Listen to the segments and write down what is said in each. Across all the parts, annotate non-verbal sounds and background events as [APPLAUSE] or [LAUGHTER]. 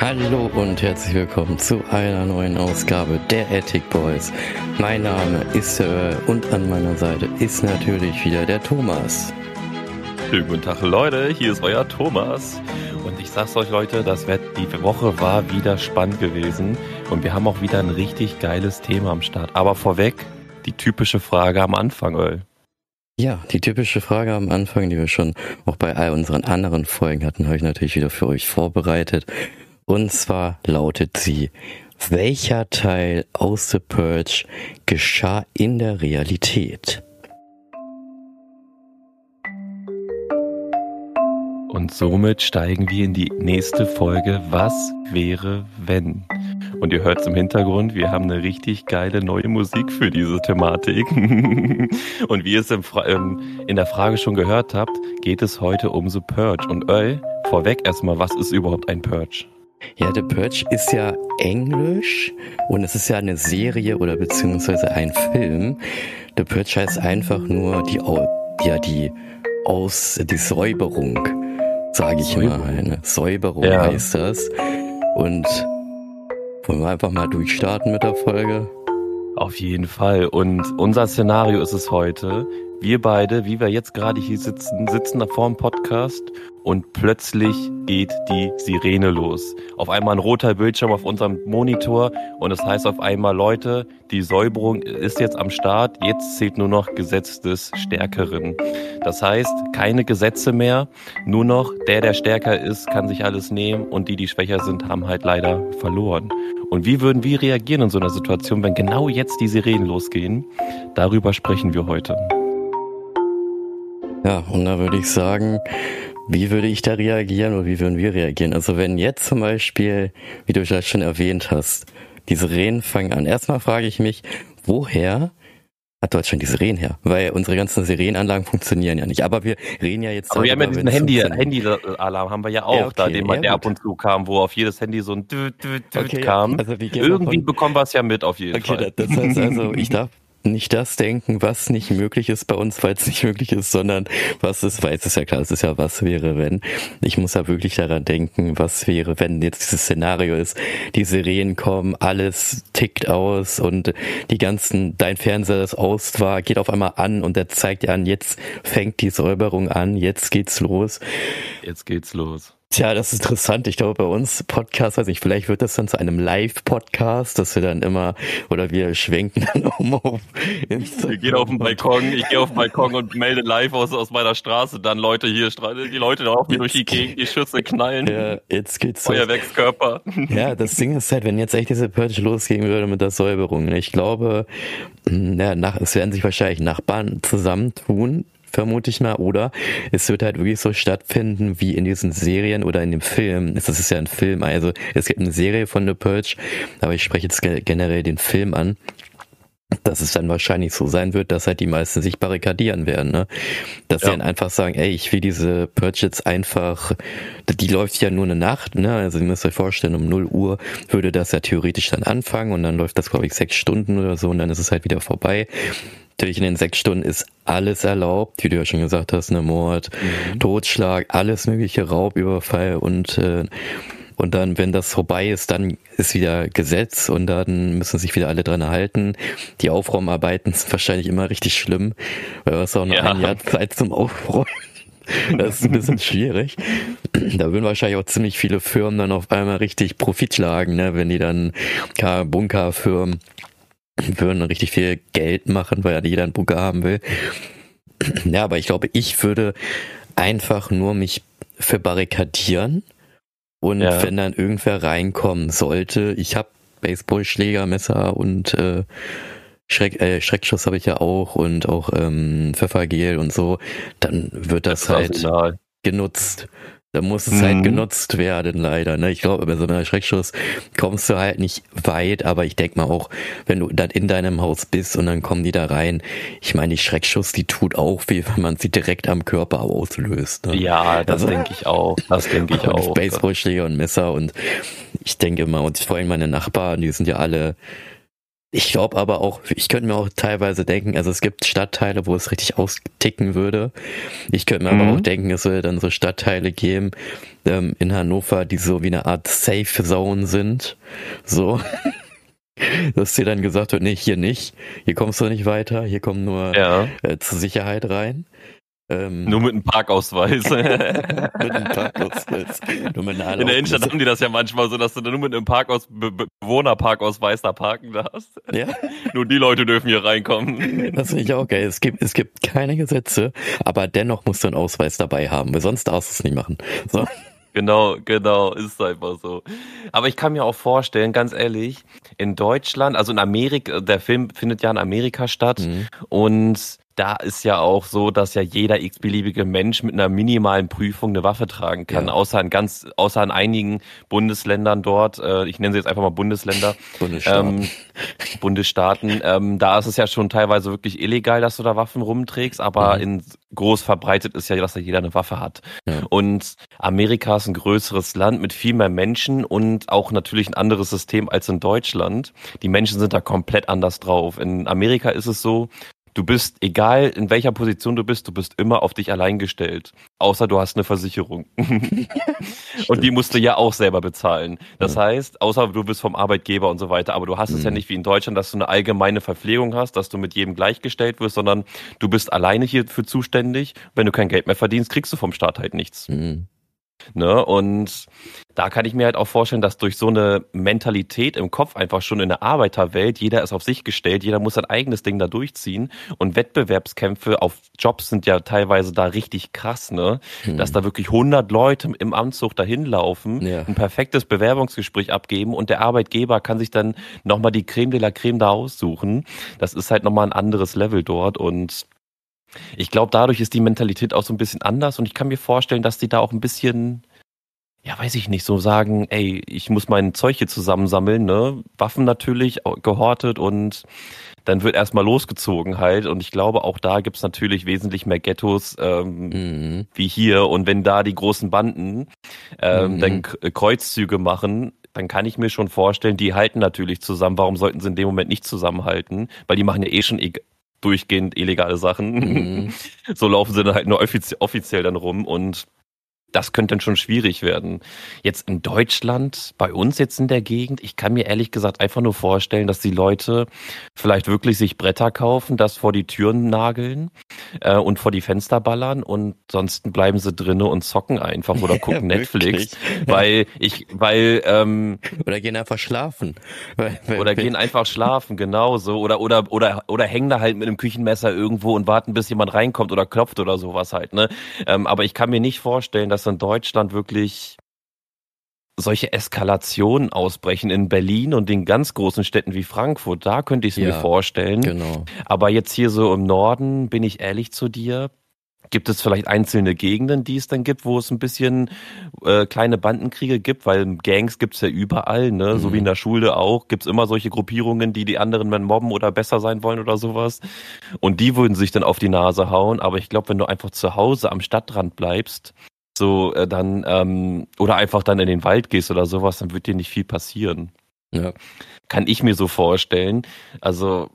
Hallo und herzlich willkommen zu einer neuen Ausgabe der Attic Boys. Mein Name ist der Earl und an meiner Seite ist natürlich wieder der Thomas. Schönen guten Tag Leute, hier ist euer Thomas. Und ich sag's euch Leute, das wird, die Woche war wieder spannend gewesen und wir haben auch wieder ein richtig geiles Thema am Start. Aber vorweg, die typische Frage am Anfang, Earl. Ja, die typische Frage am Anfang, die wir schon auch bei all unseren anderen Folgen hatten, habe ich natürlich wieder für euch vorbereitet. Und zwar lautet sie, welcher Teil aus The Purge geschah in der Realität? Und somit steigen wir in die nächste Folge Was wäre wenn? Und ihr hört im Hintergrund, wir haben eine richtig geile neue Musik für diese Thematik. [LAUGHS] Und wie ihr es ähm, in der Frage schon gehört habt, geht es heute um The Purge. Und Öl, vorweg erstmal, was ist überhaupt ein Purge? Ja, The Purge ist ja Englisch und es ist ja eine Serie oder beziehungsweise ein Film. The Purge heißt einfach nur die, ja, die aus, die Säuberung, sage ich Säuberung. mal. Eine Säuberung ja. heißt das. Und wollen wir einfach mal durchstarten mit der Folge? Auf jeden Fall. Und unser Szenario ist es heute. Wir beide, wie wir jetzt gerade hier sitzen, sitzen da vor dem Podcast und plötzlich geht die Sirene los. Auf einmal ein roter Bildschirm auf unserem Monitor und es das heißt auf einmal, Leute, die Säuberung ist jetzt am Start, jetzt zählt nur noch Gesetz des Stärkeren. Das heißt, keine Gesetze mehr, nur noch der, der stärker ist, kann sich alles nehmen und die, die schwächer sind, haben halt leider verloren. Und wie würden wir reagieren in so einer Situation, wenn genau jetzt die Sirenen losgehen? Darüber sprechen wir heute. Ja, und da würde ich sagen, wie würde ich da reagieren oder wie würden wir reagieren? Also wenn jetzt zum Beispiel, wie du das schon erwähnt hast, diese Rehen fangen an. Erstmal frage ich mich, woher hat Deutschland diese Rehen her? Weil unsere ganzen Sirenenanlagen funktionieren ja nicht. Aber wir reden ja jetzt. Aber wir haben ja diesen Handy, Handy-Alarm haben wir ja auch, ja, okay, da den man, der ab und zu kam, wo auf jedes Handy so ein Dü, Dü, Dü okay, kam. Also Irgendwie von, bekommen wir es ja mit auf jeden okay, Fall. Das heißt also, ich darf nicht das denken, was nicht möglich ist bei uns, weil es nicht möglich ist, sondern was ist, weil es ist ja klar, es ist ja was wäre, wenn. Ich muss ja wirklich daran denken, was wäre, wenn jetzt dieses Szenario ist, die Sirenen kommen, alles tickt aus und die ganzen, dein Fernseher, das aus war, geht auf einmal an und der zeigt dir an, jetzt fängt die Säuberung an, jetzt geht's los. Jetzt geht's los. Tja, das ist interessant. Ich glaube, bei uns Podcast, weiß nicht, vielleicht wird das dann zu einem Live-Podcast, dass wir dann immer, oder wir schwenken [LAUGHS] dann um auf Instagram. Wir gehen auf den Balkon, ich gehe auf den Balkon und melde live aus, aus meiner Straße, dann Leute hier, die Leute laufen mir durch die Gegend, die Schüsse knallen. Ja, jetzt geht's. Feuerwerkskörper. Ja, das Ding ist halt, wenn jetzt echt diese Purge losgehen würde mit der Säuberung, ne, ich glaube, ja, nach, es werden sich wahrscheinlich Nachbarn zusammentun, vermute ich mal, oder es wird halt wirklich so stattfinden wie in diesen Serien oder in dem Film. Das ist ja ein Film, also es gibt eine Serie von The Purge, aber ich spreche jetzt generell den Film an dass es dann wahrscheinlich so sein wird, dass halt die meisten sich barrikadieren werden, ne? Dass ja. sie dann einfach sagen, ey, ich will diese Purge jetzt einfach, die läuft ja nur eine Nacht, ne? Also ihr müsst euch vorstellen, um 0 Uhr würde das ja theoretisch dann anfangen und dann läuft das, glaube ich, sechs Stunden oder so und dann ist es halt wieder vorbei. Natürlich in den sechs Stunden ist alles erlaubt, wie du ja schon gesagt hast, ne Mord, mhm. Totschlag, alles mögliche, Raubüberfall und äh, und dann, wenn das vorbei ist, dann ist wieder Gesetz und dann müssen sich wieder alle dran halten. Die Aufraumarbeiten sind wahrscheinlich immer richtig schlimm, weil du hast auch noch ja. ein Jahr Zeit zum Aufräumen. Das ist ein bisschen schwierig. Da würden wahrscheinlich auch ziemlich viele Firmen dann auf einmal richtig Profit schlagen, ne? wenn die dann Bunkerfirmen würden richtig viel Geld machen, weil ja jeder einen Bunker haben will. Ja, aber ich glaube, ich würde einfach nur mich verbarrikadieren und ja. wenn dann irgendwer reinkommen sollte, ich habe Baseballschläger, Messer und äh, Schreck, äh, Schreckschuss habe ich ja auch und auch ähm, Pfeffergel und so, dann wird das, das halt genutzt. Da muss es halt mhm. halt genutzt werden, leider. Ne? Ich glaube, bei so einem Schreckschuss kommst du halt nicht weit, aber ich denk mal auch, wenn du dann in deinem Haus bist und dann kommen die da rein, ich meine, die Schreckschuss, die tut auch weh, wenn man sie direkt am Körper auslöst. Ne? Ja, das also, denke ich auch. Das denke ich [LAUGHS] auch. Baseballschläger und Messer und ich denke mal, und vor allem meine Nachbarn, die sind ja alle Ich glaube aber auch, ich könnte mir auch teilweise denken, also es gibt Stadtteile, wo es richtig austicken würde. Ich könnte mir mhm. aber auch denken, es würde dann so Stadtteile geben ähm, in Hannover, die so wie eine Art Safe Zone sind. So. [LAUGHS] Dass dir dann gesagt wird, nee, hier nicht, hier kommst du nicht weiter, hier kommen nur ja. äh, zur Sicherheit rein. Ähm, nur mit einem Parkausweis. [LAUGHS] mit einem Parkausweis. Nur mit einer In der Innenstadt haben die das ja manchmal so, dass du nur mit einem Parkaus Be Bewohnerparkausweis da parken darfst. Ja. [LAUGHS] nur die Leute dürfen hier reinkommen. Das finde ich auch geil. Es gibt, es gibt keine Gesetze, aber dennoch musst du einen Ausweis dabei haben, weil sonst darfst du es nicht machen. So. Genau, genau, ist einfach so. Aber ich kann mir auch vorstellen, ganz ehrlich, in Deutschland, also in Amerika, der Film findet ja in Amerika statt mhm. und da ist ja auch so, dass ja jeder x-beliebige Mensch mit einer minimalen Prüfung eine Waffe tragen kann, ja. außer in ganz, außer in einigen Bundesländern dort, äh, ich nenne sie jetzt einfach mal Bundesländer, [LAUGHS] Bundesstaaten, ähm, Bundesstaaten ähm, da ist es ja schon teilweise wirklich illegal, dass du da Waffen rumträgst, aber mhm. in groß verbreitet ist ja, dass da jeder eine Waffe hat. Ja. Und Amerika ist ein größeres Land mit viel mehr Menschen und auch natürlich ein anderes System als in Deutschland. Die Menschen sind da komplett anders drauf. In Amerika ist es so, Du bist, egal in welcher Position du bist, du bist immer auf dich allein gestellt. Außer du hast eine Versicherung. [LAUGHS] und die musst du ja auch selber bezahlen. Das ja. heißt, außer du bist vom Arbeitgeber und so weiter, aber du hast mhm. es ja mhm. nicht wie in Deutschland, dass du eine allgemeine Verpflegung hast, dass du mit jedem gleichgestellt wirst, sondern du bist alleine hierfür zuständig. Wenn du kein Geld mehr verdienst, kriegst du vom Staat halt nichts. Mhm. Ne? Und da kann ich mir halt auch vorstellen, dass durch so eine Mentalität im Kopf einfach schon in der Arbeiterwelt, jeder ist auf sich gestellt, jeder muss sein eigenes Ding da durchziehen und Wettbewerbskämpfe auf Jobs sind ja teilweise da richtig krass, ne? Hm. Dass da wirklich 100 Leute im Amtszug dahin laufen, ja. ein perfektes Bewerbungsgespräch abgeben und der Arbeitgeber kann sich dann nochmal die Creme de la Creme da aussuchen. Das ist halt nochmal ein anderes Level dort und ich glaube, dadurch ist die Mentalität auch so ein bisschen anders und ich kann mir vorstellen, dass die da auch ein bisschen, ja, weiß ich nicht, so sagen, ey, ich muss mein Zeug hier zusammensammeln, ne? Waffen natürlich gehortet und dann wird erstmal losgezogen halt. Und ich glaube, auch da gibt's natürlich wesentlich mehr Ghettos ähm, mhm. wie hier. Und wenn da die großen Banden ähm, mhm. dann Kreuzzüge machen, dann kann ich mir schon vorstellen, die halten natürlich zusammen. Warum sollten sie in dem Moment nicht zusammenhalten? Weil die machen ja eh schon durchgehend illegale Sachen. Mhm. [LAUGHS] So laufen sie dann halt nur offizie offiziell dann rum und das könnte dann schon schwierig werden. Jetzt in Deutschland, bei uns jetzt in der Gegend, ich kann mir ehrlich gesagt einfach nur vorstellen, dass die Leute vielleicht wirklich sich Bretter kaufen, das vor die Türen nageln äh, und vor die Fenster ballern und sonst bleiben sie drinnen und zocken einfach oder [LAUGHS] gucken ja, Netflix, weil ich, weil ähm, oder gehen einfach schlafen [LAUGHS] oder gehen einfach schlafen, genau so oder oder oder oder hängen da halt mit einem Küchenmesser irgendwo und warten, bis jemand reinkommt oder klopft oder sowas halt. Ne, ähm, aber ich kann mir nicht vorstellen, dass dass in Deutschland wirklich solche Eskalationen ausbrechen in Berlin und in ganz großen Städten wie Frankfurt, da könnte ich es ja, mir vorstellen. Genau. Aber jetzt hier so im Norden, bin ich ehrlich zu dir, Gibt es vielleicht einzelne Gegenden, die es dann gibt, wo es ein bisschen äh, kleine Bandenkriege gibt, weil Gangs gibt's ja überall, ne? Mhm. So wie in der Schule auch, gibt's immer solche Gruppierungen, die die anderen dann mobben oder besser sein wollen oder sowas. Und die würden sich dann auf die Nase hauen. Aber ich glaube, wenn du einfach zu Hause am Stadtrand bleibst, so äh, dann ähm, oder einfach dann in den Wald gehst oder sowas, dann wird dir nicht viel passieren. Ja. Kann ich mir so vorstellen. Also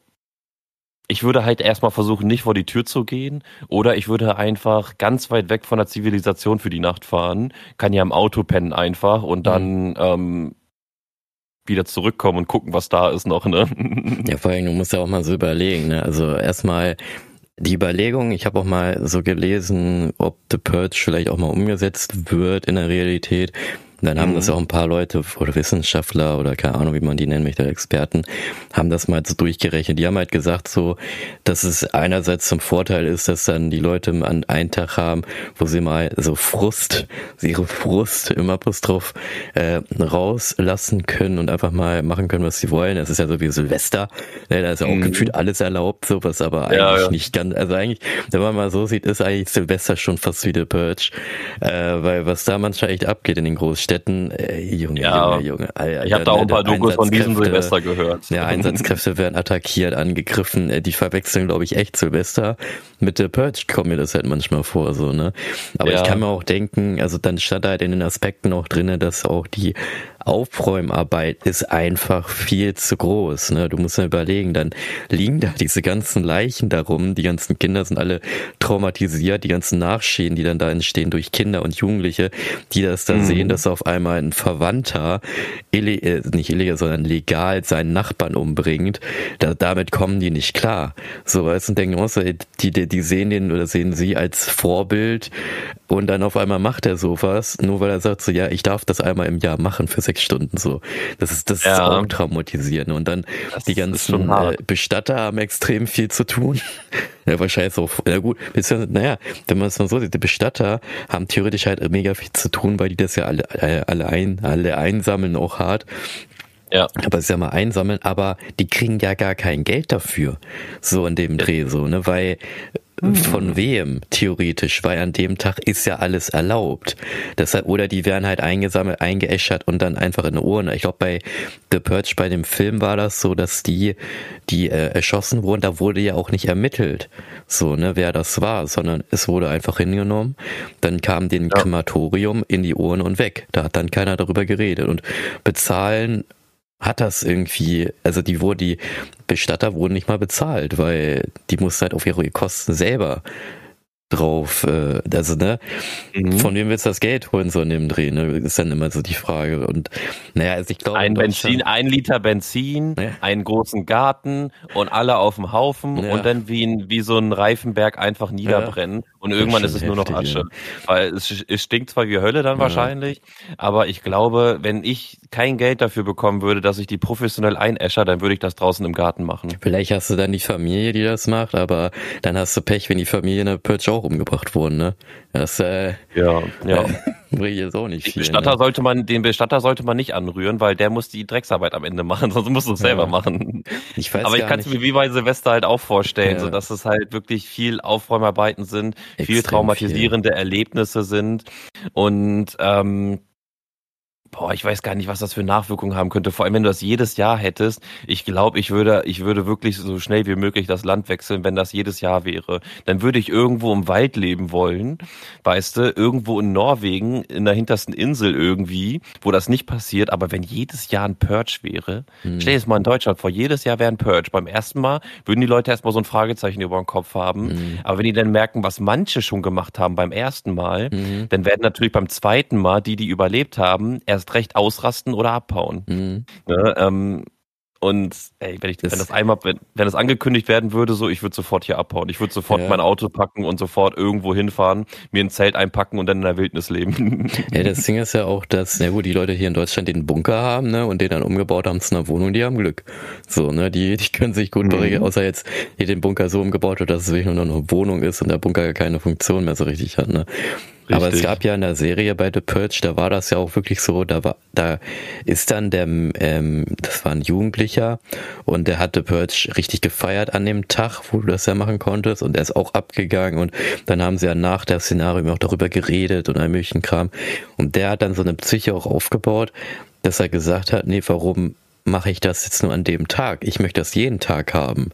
ich würde halt erstmal versuchen, nicht vor die Tür zu gehen oder ich würde einfach ganz weit weg von der Zivilisation für die Nacht fahren, kann ja im Auto pennen einfach und dann mhm. ähm, wieder zurückkommen und gucken, was da ist noch, ne? Ja, vor allem, du musst ja auch mal so überlegen, ne? Also erstmal die Überlegung, ich habe auch mal so gelesen, ob The Purge vielleicht auch mal umgesetzt wird in der Realität. Und dann haben mhm. das auch ein paar Leute oder Wissenschaftler oder keine Ahnung, wie man die nennen möchte, Experten, haben das mal so durchgerechnet. Die haben halt gesagt so, dass es einerseits zum Vorteil ist, dass dann die Leute an einen Tag haben, wo sie mal so Frust, [LAUGHS] ihre Frust im Apostroph äh, rauslassen können und einfach mal machen können, was sie wollen. Das ist ja so wie Silvester. Ne? Da ist ja auch mhm. gefühlt alles erlaubt, sowas aber eigentlich ja, ja. nicht ganz, also eigentlich, wenn man mal so sieht, ist eigentlich Silvester schon fast wie The Purge. Äh, weil was da manchmal echt abgeht in den Großstädten, Städten, äh, Junge, ja, Junge, Junge. Alter, ich habe da auch ein paar Dokus von diesem Silvester gehört. Ja, Einsatzkräfte werden attackiert, angegriffen. Äh, die verwechseln, glaube ich, echt Silvester. Mit der Purge kommt mir das halt manchmal vor, so, ne? Aber ja. ich kann mir auch denken, also dann stand halt in den Aspekten auch drinne, dass auch die Aufräumarbeit ist einfach viel zu groß. Ne? Du musst mal überlegen, dann liegen da diese ganzen Leichen darum, die ganzen Kinder sind alle traumatisiert, die ganzen Nachschäden, die dann da entstehen durch Kinder und Jugendliche, die das dann mhm. sehen, dass auf einmal ein Verwandter, äh, nicht illegal, sondern legal seinen Nachbarn umbringt. Da, damit kommen die nicht klar. So, weißt du, und denken, oh, die, die, die sehen den oder sehen sie als Vorbild und dann auf einmal macht er sowas, nur weil er sagt so, ja, ich darf das einmal im Jahr machen für sechs Stunden so. Das ist das ja. ist auch traumatisierend. Und dann das die ganzen äh, Bestatter haben extrem viel zu tun. [LAUGHS] ja, wahrscheinlich so, ja gut, naja, wenn man es mal so sieht, die Bestatter haben theoretisch halt mega viel zu tun, weil die das ja alle, äh, alle ein, alle einsammeln auch hart. Ja. Aber es ist ja mal einsammeln, aber die kriegen ja gar kein Geld dafür. So in dem Dreh, so, ne, weil von wem theoretisch, weil an dem Tag ist ja alles erlaubt. Deshalb, oder die werden halt eingesammelt, eingeäschert und dann einfach in eine Urne. Ich glaube, bei The Purge, bei dem Film war das so, dass die, die äh, erschossen wurden, da wurde ja auch nicht ermittelt, so, ne, wer das war, sondern es wurde einfach hingenommen, dann kam den ja. Krematorium in die Urne und weg. Da hat dann keiner darüber geredet. Und bezahlen hat das irgendwie, also die wurde, die Bestatter wurden nicht mal bezahlt, weil die mussten halt auf ihre Kosten selber drauf, äh, also ne, mhm. von wem willst du das Geld holen so in dem Dreh, ne, ist dann immer so die Frage und naja, also ich glaube ein Benzin, ein Liter Benzin, ja. einen großen Garten und alle auf dem Haufen ja. und dann wie ein, wie so ein Reifenberg einfach niederbrennen ja. und irgendwann ist es nur noch Asche, weil es, es, stinkt zwar wie Hölle dann wahrscheinlich, aber ich glaube, wenn ich kein Geld dafür bekommen würde, dass ich die professionell einäscher, dann würde ich das draußen im Garten machen. Vielleicht hast du dann die Familie, die das macht, aber dann hast du Pech, wenn die Familie in der Purge auch umgebracht wurden, ne? Das, äh, ja, ja. [LAUGHS] bringt jetzt auch nicht viel. Bestatter ne? sollte man, den Bestatter sollte man nicht anrühren, weil der muss die Drecksarbeit am Ende machen, [LAUGHS] sonst musst du es ja. selber machen. Ich weiß Aber ich kann es mir wie bei Silvester halt auch vorstellen, ja. so dass es halt wirklich viel Aufräumarbeiten sind, Extrem viel traumatisierende viel. Erlebnisse sind und ähm, boah, ich weiß gar nicht, was das für Nachwirkungen haben könnte. Vor allem, wenn du das jedes Jahr hättest. Ich glaube, ich würde, ich würde wirklich so schnell wie möglich das Land wechseln, wenn das jedes Jahr wäre. Dann würde ich irgendwo im Wald leben wollen, weißt du, irgendwo in Norwegen, in der hintersten Insel irgendwie, wo das nicht passiert. Aber wenn jedes Jahr ein Purge wäre, hm. stell dir das mal in Deutschland vor, jedes Jahr wäre ein Purge. Beim ersten Mal würden die Leute erstmal so ein Fragezeichen über den Kopf haben. Hm. Aber wenn die dann merken, was manche schon gemacht haben beim ersten Mal, hm. dann werden natürlich beim zweiten Mal die, die überlebt haben, erst erst recht ausrasten oder abhauen. Mhm. Ne, ähm, und ey, wenn ich das wenn das einmal, wenn, wenn das angekündigt werden würde, so, ich würde sofort hier abhauen. Ich würde sofort ja. mein Auto packen und sofort irgendwo hinfahren, mir ein Zelt einpacken und dann in der Wildnis leben. Ja, das Ding ist ja auch, dass, na gut, die Leute hier in Deutschland den Bunker haben, ne, und den dann umgebaut haben zu einer Wohnung, die haben Glück. So, ne, die, die können sich gut mhm. außer jetzt hier den Bunker so umgebaut hat, dass es wirklich nur noch eine Wohnung ist und der Bunker keine Funktion mehr so richtig hat, ne. Richtig. Aber es gab ja in der Serie bei The Purge, da war das ja auch wirklich so, da war, da ist dann der, ähm, das war ein Jugendlicher und der hat The Purge richtig gefeiert an dem Tag, wo du das ja machen konntest und er ist auch abgegangen und dann haben sie ja nach der Szenario auch darüber geredet und ein möglichen Kram und der hat dann so eine Psyche auch aufgebaut, dass er gesagt hat, nee, warum mache ich das jetzt nur an dem Tag. Ich möchte das jeden Tag haben.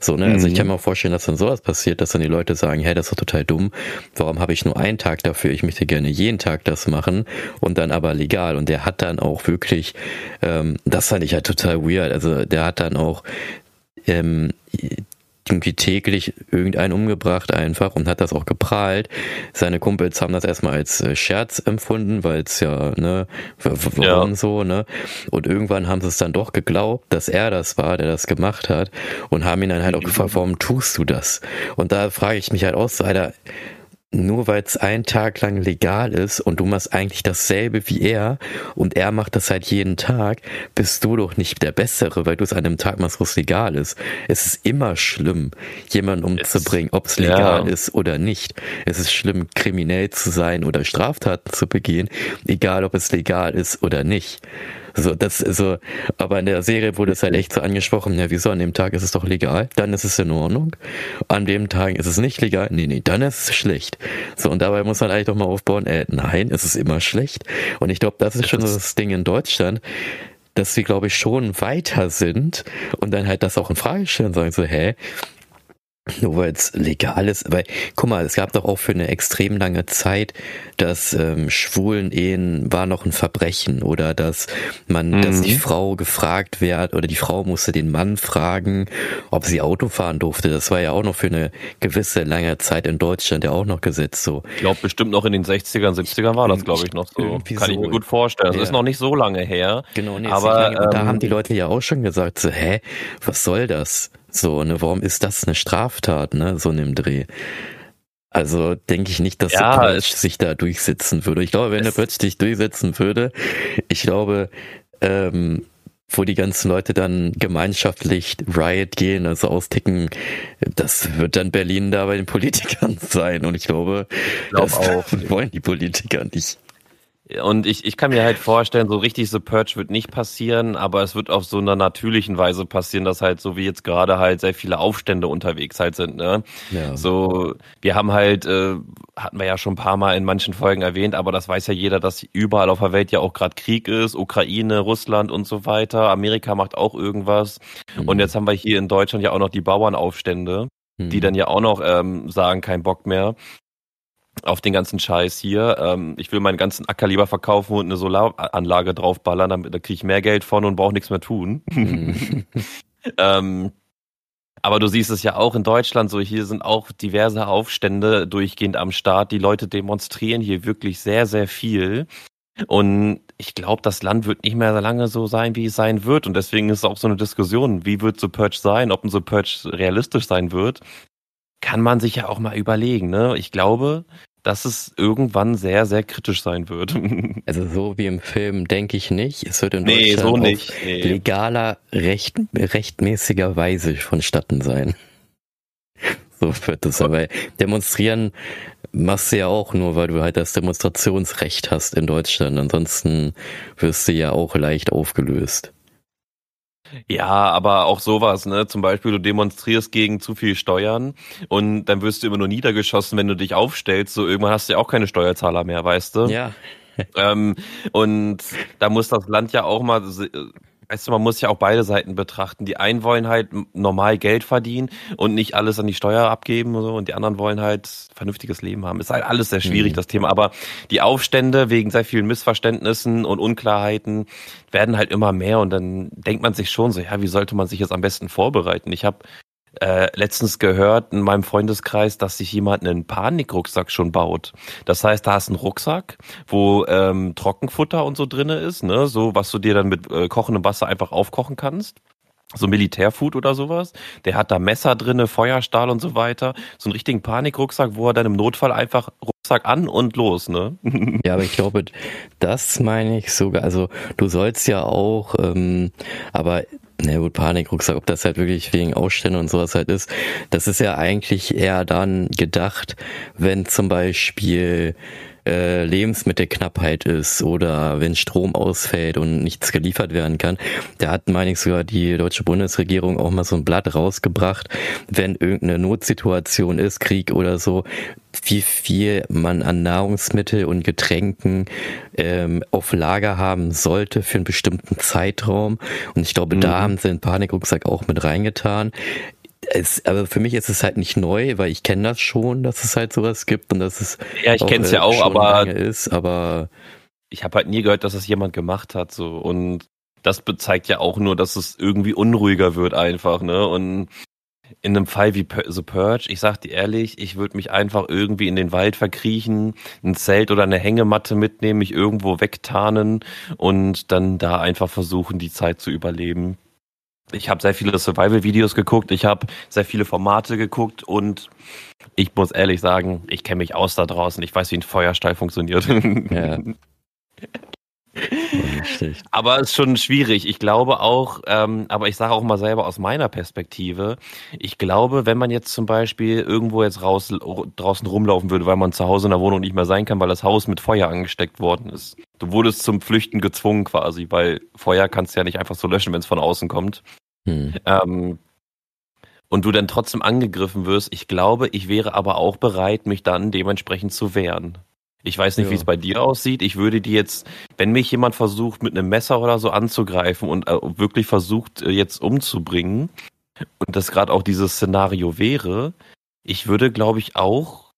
So, ne? Also ich kann mhm. mir auch vorstellen, dass dann sowas passiert, dass dann die Leute sagen, hey, das ist doch total dumm. Warum habe ich nur einen Tag dafür? Ich möchte gerne jeden Tag das machen und dann aber legal. Und der hat dann auch wirklich, ähm, das fand ich halt total weird. Also der hat dann auch ähm, irgendwie täglich irgendeinen umgebracht einfach und hat das auch geprahlt. Seine Kumpels haben das erstmal als äh, Scherz empfunden, weil es ja, ne, warum ja. so, ne? Und irgendwann haben sie es dann doch geglaubt, dass er das war, der das gemacht hat und haben ihn dann halt auch gefragt, warum tust du das? Und da frage ich mich halt auch so, Alter, nur weil es einen Tag lang legal ist und du machst eigentlich dasselbe wie er und er macht das halt jeden Tag, bist du doch nicht der Bessere, weil du es an einem Tag machst, wo es legal ist. Es ist immer schlimm, jemanden umzubringen, ob es legal ja. ist oder nicht. Es ist schlimm, kriminell zu sein oder Straftaten zu begehen, egal ob es legal ist oder nicht. So, das, so, aber in der Serie wurde es halt echt so angesprochen, ja, wieso, an dem Tag ist es doch legal, dann ist es in Ordnung. An dem Tag ist es nicht legal, nee, nee, dann ist es schlecht. So, und dabei muss man eigentlich doch mal aufbauen, äh, nein, es ist immer schlecht. Und ich glaube, das ist schon so das Ding in Deutschland, dass wir, glaube ich, schon weiter sind und dann halt das auch in Frage stellen und sagen so, hä, nur weil es legal ist. Weil, guck mal, es gab doch auch für eine extrem lange Zeit, dass ähm, schwulen Ehen war noch ein Verbrechen oder dass man, mhm. dass die Frau gefragt wird oder die Frau musste den Mann fragen, ob sie Auto fahren durfte. Das war ja auch noch für eine gewisse lange Zeit in Deutschland ja auch noch gesetzt so. Ich glaube bestimmt noch in den 60ern, 70ern war das, glaube ich, noch so. Kann ich mir gut vorstellen. Das ja. ist noch nicht so lange her. Genau, nee, aber ähm, da haben die Leute ja auch schon gesagt, so, hä, was soll das? So, ne, warum ist das eine Straftat, ne, so in dem Dreh? Also denke ich nicht, dass ja, der Purge sich da durchsetzen würde. Ich glaube, wenn der Purge sich durchsetzen würde, ich glaube, ähm, wo die ganzen Leute dann gemeinschaftlich Riot gehen, also austicken, das wird dann Berlin da bei den Politikern [LAUGHS] sein. Und ich glaube, ich glaub das auch. [LAUGHS] wollen die Politiker nicht. Und ich, ich kann mir halt vorstellen, so richtig The Purge wird nicht passieren, aber es wird auf so einer natürlichen Weise passieren, dass halt so wie jetzt gerade halt sehr viele Aufstände unterwegs halt sind. Ne? Ja. So, wir haben halt, äh, hatten wir ja schon ein paar Mal in manchen Folgen erwähnt, aber das weiß ja jeder, dass überall auf der Welt ja auch gerade Krieg ist, Ukraine, Russland und so weiter. Amerika macht auch irgendwas. Mhm. Und jetzt haben wir hier in Deutschland ja auch noch die Bauernaufstände die mhm. dann ja auch noch ähm, sagen, kein Bock mehr auf den ganzen Scheiß hier. Ähm, ich will meinen ganzen Acker lieber verkaufen und eine Solaranlage draufballern, damit da kriege ich mehr Geld von und brauche nichts mehr tun. Mhm. [LAUGHS] ähm, aber du siehst es ja auch in Deutschland so, hier sind auch diverse Aufstände durchgehend am Start. Die Leute demonstrieren hier wirklich sehr, sehr viel. Und ich glaube, das Land wird nicht mehr lange so sein, wie es sein wird. Und deswegen ist es auch so eine Diskussion, wie wird so Purge sein, ob ein so Purge realistisch sein wird kann man sich ja auch mal überlegen. Ne? Ich glaube, dass es irgendwann sehr, sehr kritisch sein wird. [LAUGHS] Also so wie im Film denke ich nicht. Es wird in nee, Deutschland so nicht. Nee. legaler, recht, rechtmäßiger Weise vonstatten sein. [LAUGHS] So wird es. Aber demonstrieren machst du ja auch nur, weil du halt das Demonstrationsrecht hast in Deutschland. Ansonsten wirst du ja auch leicht aufgelöst. Ja, aber auch sowas, ne? Zum Beispiel, du demonstrierst gegen zu viel Steuern und dann wirst du immer nur niedergeschossen, wenn du dich aufstellst. So irgendwann hast du ja auch keine Steuerzahler mehr, weißt du? Ja. ähm, und da muss das Land ja auch mal weißt du, man muss ja auch beide Seiten betrachten. Die einen wollen halt normal Geld verdienen und nicht alles an die Steuer abgeben und so, und die anderen wollen halt vernünftiges Leben haben. Ist halt alles sehr schwierig, mhm. das Thema. Aber die Aufstände wegen sehr vielen Missverständnissen und Unklarheiten werden halt immer mehr und dann denkt man sich schon so, ja, wie sollte man sich jetzt am besten vorbereiten? Ich habe äh, letztens gehört in meinem Freundeskreis, dass sich jemand einen Panikrucksack schon baut. Das heißt, da hast einen Rucksack, wo ähm, Trockenfutter und so drinne ist, ne, so was du dir dann mit äh, kochendem Wasser einfach aufkochen kannst so Militärfood oder sowas. Der hat da Messer drinne, Feuerstahl und so weiter. So einen richtigen Panikrucksack, wo er dann im Notfall einfach Rucksack an und los, ne? [LAUGHS] ja, aber ich glaube, das meine ich sogar. Also du sollst ja auch, ähm, aber na gut, Panikrucksack, ob das halt wirklich wegen Ausstellung und sowas halt ist, das ist ja eigentlich eher dann gedacht, wenn zum Beispiel äh, Lebensmittelknappheit ist oder wenn Strom ausfällt und nichts geliefert werden kann. Da hat, meine ich, sogar die deutsche Bundesregierung auch mal so ein Blatt rausgebracht, wenn irgendeine Notsituation ist, Krieg oder so, wie viel man an Nahrungsmittel und Getränken ähm, auf Lager haben sollte für einen bestimmten Zeitraum. Und ich glaube, mhm. da haben sie den Panikrucksack auch mit reingetan es, aber für mich ist es halt nicht neu, weil ich kenne das schon, dass es halt sowas gibt und dass es ja ich kenne es ja auch, aber ist, aber ich habe halt nie gehört, dass es jemand gemacht hat so und das zeigt ja auch nur, dass es irgendwie unruhiger wird einfach ne und in einem Fall wie The Purge, ich sag dir ehrlich, ich würde mich einfach irgendwie in den Wald verkriechen, ein Zelt oder eine Hängematte mitnehmen, mich irgendwo wegtarnen und dann da einfach versuchen, die Zeit zu überleben ich habe sehr viele Survival-Videos geguckt, ich habe sehr viele Formate geguckt und ich muss ehrlich sagen, ich kenne mich aus da draußen. Ich weiß, wie ein Feuerstall funktioniert. [LAUGHS] Ja. Aber es ist schon schwierig. Ich glaube auch, ähm, aber ich sage auch mal selber aus meiner Perspektive, ich glaube, wenn man jetzt zum Beispiel irgendwo jetzt raus, draußen rumlaufen würde, weil man zu Hause in der Wohnung nicht mehr sein kann, weil das Haus mit Feuer angesteckt worden ist. Du wurdest zum Flüchten gezwungen quasi, weil Feuer kannst du ja nicht einfach so löschen, wenn es von außen kommt. Hm. Ähm, und du dann trotzdem angegriffen wirst, ich glaube, ich wäre aber auch bereit, mich dann dementsprechend zu wehren. Ich weiß nicht, ja. wie es bei dir aussieht. Ich würde dir jetzt, wenn mich jemand versucht, mit einem Messer oder so anzugreifen und äh, wirklich versucht, äh, jetzt umzubringen, und das gerade auch dieses Szenario wäre, ich würde, glaube ich, auch,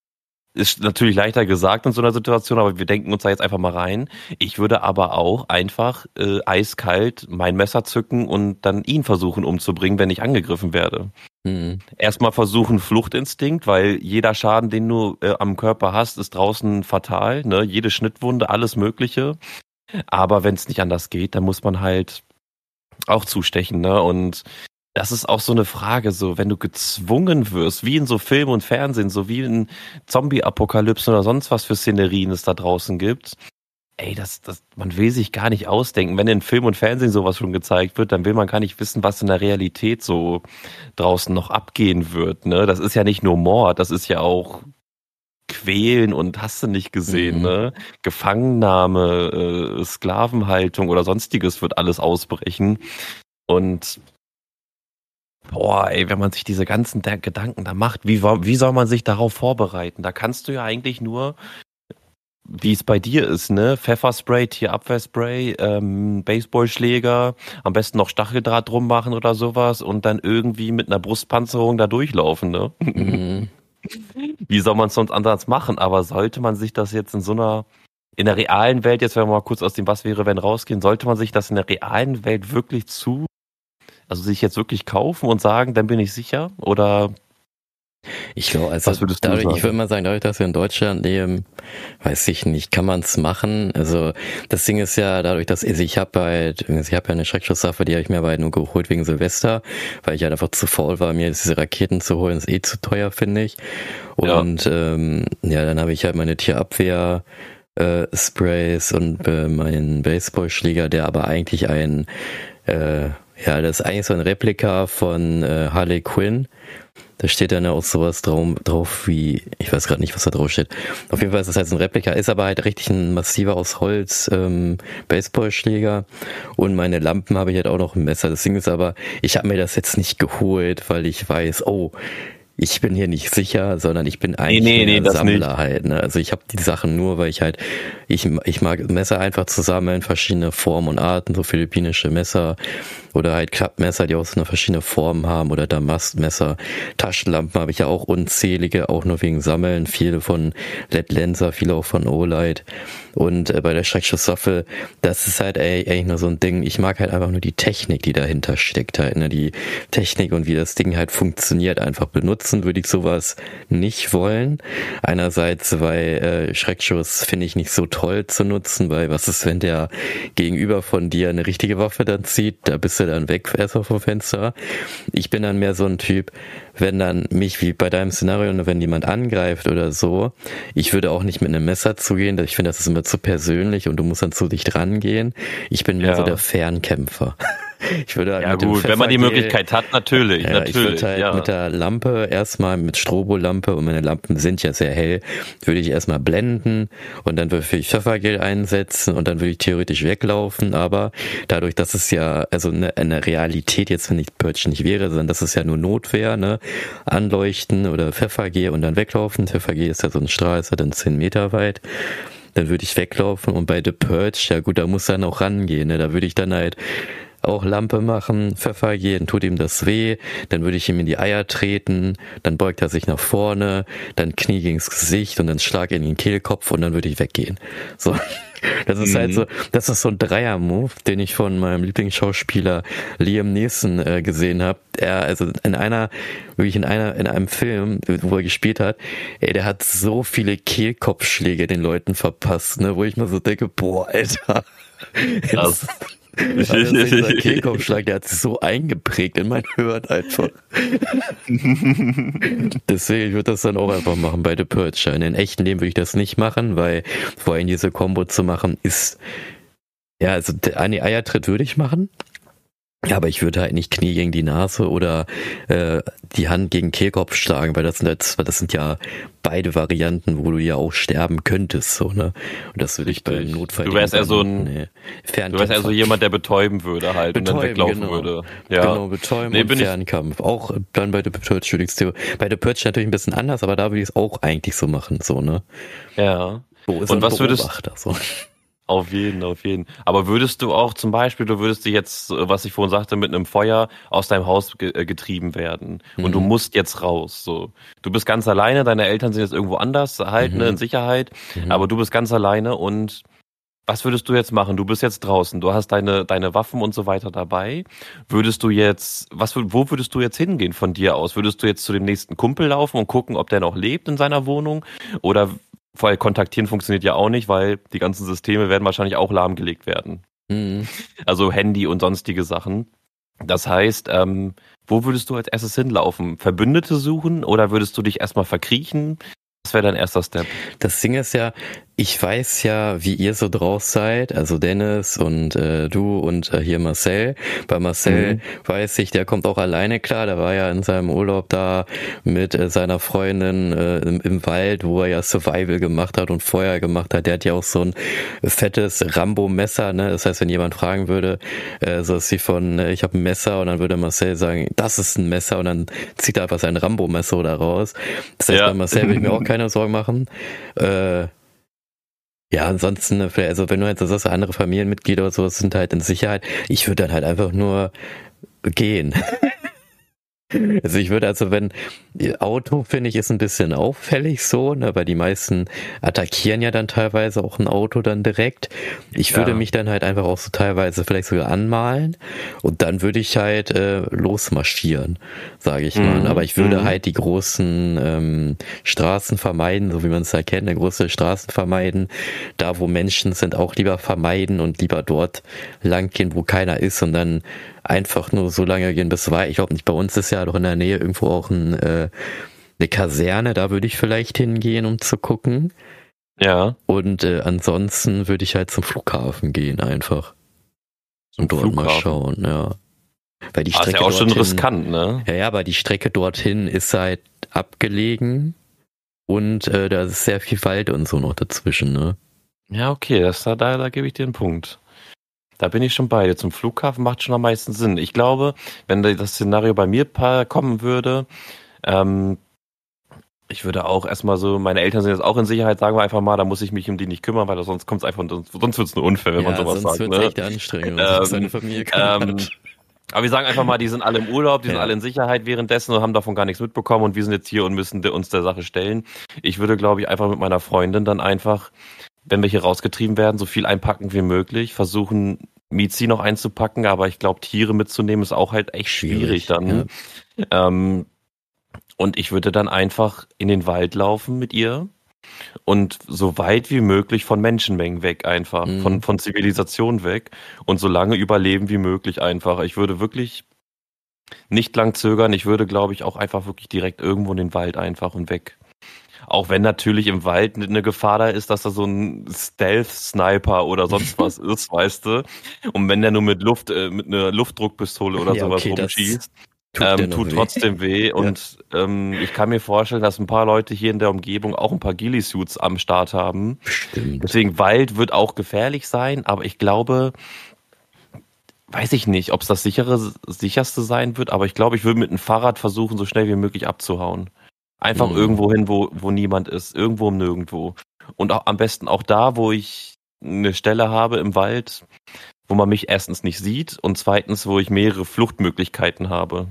ist natürlich leichter gesagt in so einer Situation, aber wir denken uns da jetzt einfach mal rein. Ich würde aber auch einfach äh, eiskalt mein Messer zücken und dann ihn versuchen umzubringen, wenn ich angegriffen werde. Mhm. Erstmal versuchen Fluchtinstinkt, weil jeder Schaden, den du äh, am Körper hast, ist draußen fatal. Ne? Jede Schnittwunde, alles Mögliche. Aber wenn es nicht anders geht, dann muss man halt auch zustechen. Ne? Und das ist auch so eine Frage, so wenn du gezwungen wirst, wie in so Film und Fernsehen, so wie in Zombie-Apokalypsen oder sonst was für Szenerien es da draußen gibt. Ey, das, das, man will sich gar nicht ausdenken. Wenn in Film und Fernsehen sowas schon gezeigt wird, dann will man gar nicht wissen, was in der Realität so draußen noch abgehen wird. Ne? Das ist ja nicht nur Mord, das ist ja auch Quälen und hast du nicht gesehen, mhm. ne? Gefangennahme, äh, Sklavenhaltung oder sonstiges wird alles ausbrechen. Und Boah, ey, wenn man sich diese ganzen Gedanken da macht, wie, wie soll man sich darauf vorbereiten? Da kannst du ja eigentlich nur, wie es bei dir ist, ne? Pfefferspray, Tierabwehrspray, ähm, Baseballschläger, am besten noch Stacheldraht drum machen oder sowas und dann irgendwie mit einer Brustpanzerung da durchlaufen, ne? Mhm. [LAUGHS] Wie soll man es sonst anders machen? Aber sollte man sich das jetzt in so einer, in der realen Welt, jetzt wenn wir mal kurz aus dem Was wäre, wenn rausgehen, sollte man sich das in der realen Welt wirklich zu also sich jetzt wirklich kaufen und sagen, dann bin ich sicher? Oder ich glaube, also dadurch, ich würde mal sagen, dadurch, dass wir in Deutschland leben, weiß ich nicht, kann man es machen. Also das Ding ist ja dadurch, dass also ich habe halt, ich habe ja eine Schreckschusswaffe, die habe ich mir aber halt nur geholt wegen Silvester, weil ich halt einfach zu faul war, mir diese Raketen zu holen, ist eh zu teuer, finde ich. Und ja, ähm, ja dann habe ich halt meine Tierabwehr äh, Sprays und äh, meinen Baseballschläger, der aber eigentlich ein äh, ja, das ist eigentlich so ein Replika von äh, Harley Quinn. Da steht dann auch sowas drauf, drauf wie, ich weiß gerade nicht, was da drauf steht. Auf jeden Fall ist das halt so ein Replika, ist aber halt richtig ein massiver aus Holz ähm, Baseballschläger. Und meine Lampen habe ich halt auch noch ein Messer. Das Ding ist aber, ich habe mir das jetzt nicht geholt, weil ich weiß, oh, ich bin hier nicht sicher, sondern ich bin eigentlich nee, nee, nee, Sammler halt. Ne? Also ich habe die Sachen nur, weil ich halt, ich, ich mag Messer einfach zusammen, verschiedene Formen und Arten, so philippinische Messer oder halt Klappmesser, die auch so eine verschiedene Form haben oder Damastmesser. Taschenlampen habe ich ja auch unzählige, auch nur wegen Sammeln, viele von LED Lenser, viele auch von Olight. Und äh, bei der Schreckschusswaffe, das ist halt ey, eigentlich nur so ein Ding. Ich mag halt einfach nur die Technik, die dahinter steckt halt, ne? Die Technik und wie das Ding halt funktioniert. Einfach benutzen würde ich sowas nicht wollen. Einerseits, weil äh, Schreckschuss finde ich nicht so toll zu nutzen, weil was ist, wenn der Gegenüber von dir eine richtige Waffe dann zieht? Da bist du dann weg erstmal vom Fenster. Ich bin dann mehr so ein Typ, wenn dann mich wie bei deinem Szenario, wenn jemand angreift oder so, ich würde auch nicht mit einem Messer zugehen. Ich finde, das ist immer zu persönlich und du musst dann zu dich rangehen. Ich bin mehr ja. so der Fernkämpfer. [LAUGHS] Ich würde halt ja gut, wenn man die Möglichkeit hat, natürlich. Ja, natürlich ich würde halt ja. mit der Lampe erstmal mit Strobolampe und meine Lampen sind ja sehr hell, würde ich erstmal blenden und dann würde ich Pfeffergel einsetzen und dann würde ich theoretisch weglaufen, aber dadurch, dass es ja also eine, eine Realität jetzt wenn ich Purge nicht wäre, sondern das ist ja nur Notwehr, ne, anleuchten oder Pfeffergel und dann weglaufen. Pfeffergel ist ja so ein Strahl, ist ja dann zehn Meter weit dann würde ich weglaufen und bei The Purge, ja gut, da muss dann auch rangehen, ne? da würde ich dann halt auch Lampe machen, Pfeffer gehen, tut ihm das weh, dann würde ich ihm in die Eier treten, dann beugt er sich nach vorne, dann Knie gegens Gesicht und dann Schlag in den Kehlkopf und dann würde ich weggehen. So. [LAUGHS] Das ist halt mhm. halt so, das ist so ein Dreier-Move, den ich von meinem Lieblingsschauspieler Liam Neeson äh, gesehen habe. Er, also in einer, wirklich in einer, in einem Film, wo er gespielt hat, ey, der hat so viele Kehlkopfschläge den Leuten verpasst, ne, wo ich mir so denke, boah, Alter. [LAUGHS] Das, [LAUGHS] also dieser [LAUGHS] Kehlkopfschlag, der hat sich so eingeprägt in mein Hirn einfach. [LAUGHS] Deswegen, ich würde das dann auch einfach machen bei The Purge. In den echten Leben würde ich das nicht machen, weil vor allem diese Combo zu machen ist, ja, also eine Eiertritt würde ich machen, aber ich würde halt nicht Knie gegen die Nase oder äh, die Hand gegen Kehlkopf schlagen, weil das sind jetzt, das sind ja beide Varianten, wo du ja auch sterben könntest, so, ne? Und das würde ich beim Notfall. Du wärst eher so ein, nee, du wärst eher so jemand, der betäuben würde halt betäuben, und dann weglaufen genau. würde. Ja. Genau, betäuben nee, und Fernkampf. Auch dann bei der Purge würde ich es bei der Purge natürlich ein bisschen anders, aber da würde ich es auch eigentlich so machen, so, ne? Ja. Wo ist und was würdest, so? Auf jeden, auf jeden. Aber würdest du auch zum Beispiel, du würdest dich jetzt, was ich vorhin sagte, mit einem Feuer aus deinem Haus ge äh, getrieben werden und mhm. du musst jetzt raus. So, du bist ganz alleine, deine Eltern sind jetzt irgendwo anders, halt mhm. ne, in Sicherheit, mhm. aber du bist ganz alleine und was würdest du jetzt machen? Du bist jetzt draußen, du hast deine, deine Waffen und so weiter dabei. Würdest du jetzt, was, wo würdest du jetzt hingehen von dir aus? Würdest du jetzt zu dem nächsten Kumpel laufen und gucken, ob der noch lebt in seiner Wohnung? Oder weil kontaktieren funktioniert ja auch nicht, weil die ganzen Systeme werden wahrscheinlich auch lahmgelegt werden. Mhm. Also Handy und sonstige Sachen. Das heißt, ähm, wo würdest du als erstes hinlaufen? Verbündete suchen oder würdest du dich erstmal verkriechen? Was wäre dein erster Step? Das Ding ist ja, ich weiß ja, wie ihr so draus seid, also Dennis und äh, du und äh, hier Marcel. Bei Marcel mhm. weiß ich, der kommt auch alleine klar. Der war ja in seinem Urlaub da mit äh, seiner Freundin äh, im, im, Wald, wo er ja Survival gemacht hat und Feuer gemacht hat. Der hat ja auch so ein fettes Rambo-Messer. Ne? Das heißt, wenn jemand fragen würde, äh, so ist sie von, äh, ich habe ein Messer und dann würde Marcel sagen, das ist ein Messer und dann zieht er einfach sein Rambo-Messer da raus. Das heißt, ja. bei Marcel will ich mir auch keine Sorgen machen. Ja, ansonsten, also wenn du jetzt sagst, andere Familienmitglieder oder sowas sind halt in Sicherheit, ich würde dann halt einfach nur gehen. [LAUGHS] Also ich würde also, wenn Auto finde ich ist ein bisschen auffällig so, ne, weil die meisten attackieren ja dann teilweise auch ein Auto dann direkt. Ich ja. würde mich dann halt einfach auch so teilweise vielleicht sogar anmalen und dann würde ich halt äh, losmarschieren, sage ich mal. Mhm. Aber ich würde mhm. halt die großen ähm, Straßen vermeiden, so wie man es da kennt, eine große Straßen vermeiden, da wo Menschen sind auch lieber vermeiden und lieber dort lang gehen, wo keiner ist und dann einfach nur so lange gehen, bis war. Ich glaube nicht, bei uns ist ja doch in der Nähe irgendwo auch ein, äh, eine Kaserne, da würde ich vielleicht hingehen, um zu gucken. Ja. Und äh, ansonsten würde ich halt zum Flughafen gehen einfach. Zum und dort Flughafen. mal schauen, ja. Weil die Strecke ah, ist ja auch dorthin, schon riskant, ne? Ja, ja, aber die Strecke dorthin ist halt abgelegen und äh, da ist sehr viel Wald und so noch dazwischen, ne? Ja, okay, das, da, da, da gebe ich dir einen Punkt. Da bin ich schon bei dir. Zum Flughafen macht schon am meisten Sinn. Ich glaube, wenn das Szenario bei mir kommen würde, ähm, ich würde auch erstmal so, meine Eltern sind jetzt auch in Sicherheit, sagen wir einfach mal, da muss ich mich um die nicht kümmern, weil sonst kommt es einfach, sonst wird es nur unfair, wenn ja, man sowas sonst sagt. Sonst wird ne? echt anstrengend, ähm, seine Familie ähm, aber wir sagen einfach mal, die sind alle im Urlaub, die ja. sind alle in Sicherheit währenddessen und haben davon gar nichts mitbekommen und wir sind jetzt hier und müssen uns der Sache stellen. Ich würde, glaube ich, einfach mit meiner Freundin dann einfach wenn wir hier rausgetrieben werden, so viel einpacken wie möglich, versuchen Mizi noch einzupacken, aber ich glaube, Tiere mitzunehmen ist auch halt echt schwierig, schwierig dann. Ja. Ähm, und ich würde dann einfach in den Wald laufen mit ihr und so weit wie möglich von Menschenmengen weg einfach, mhm. von, von Zivilisation weg und so lange überleben wie möglich einfach. Ich würde wirklich nicht lang zögern, ich würde, glaube ich, auch einfach wirklich direkt irgendwo in den Wald einfach und weg. Auch wenn natürlich im Wald eine Gefahr da ist, dass da so ein Stealth-Sniper oder sonst [LAUGHS] was ist, weißt du. Und wenn der nur mit Luft, äh, mit einer Luftdruckpistole oder ja, sowas okay, rumschießt, tut, ähm, tut trotzdem weh. [LAUGHS] Und ähm, ich kann mir vorstellen, dass ein paar Leute hier in der Umgebung auch ein paar Ghillie-Suits am Start haben. Stimmt. Deswegen Wald wird auch gefährlich sein, aber ich glaube, weiß ich nicht, ob es das sichere, sicherste sein wird, aber ich glaube, ich würde mit einem Fahrrad versuchen, so schnell wie möglich abzuhauen. Einfach mhm. irgendwo hin, wo, wo niemand ist, irgendwo um nirgendwo. Und auch, am besten auch da, wo ich eine Stelle habe im Wald, wo man mich erstens nicht sieht und zweitens, wo ich mehrere Fluchtmöglichkeiten habe.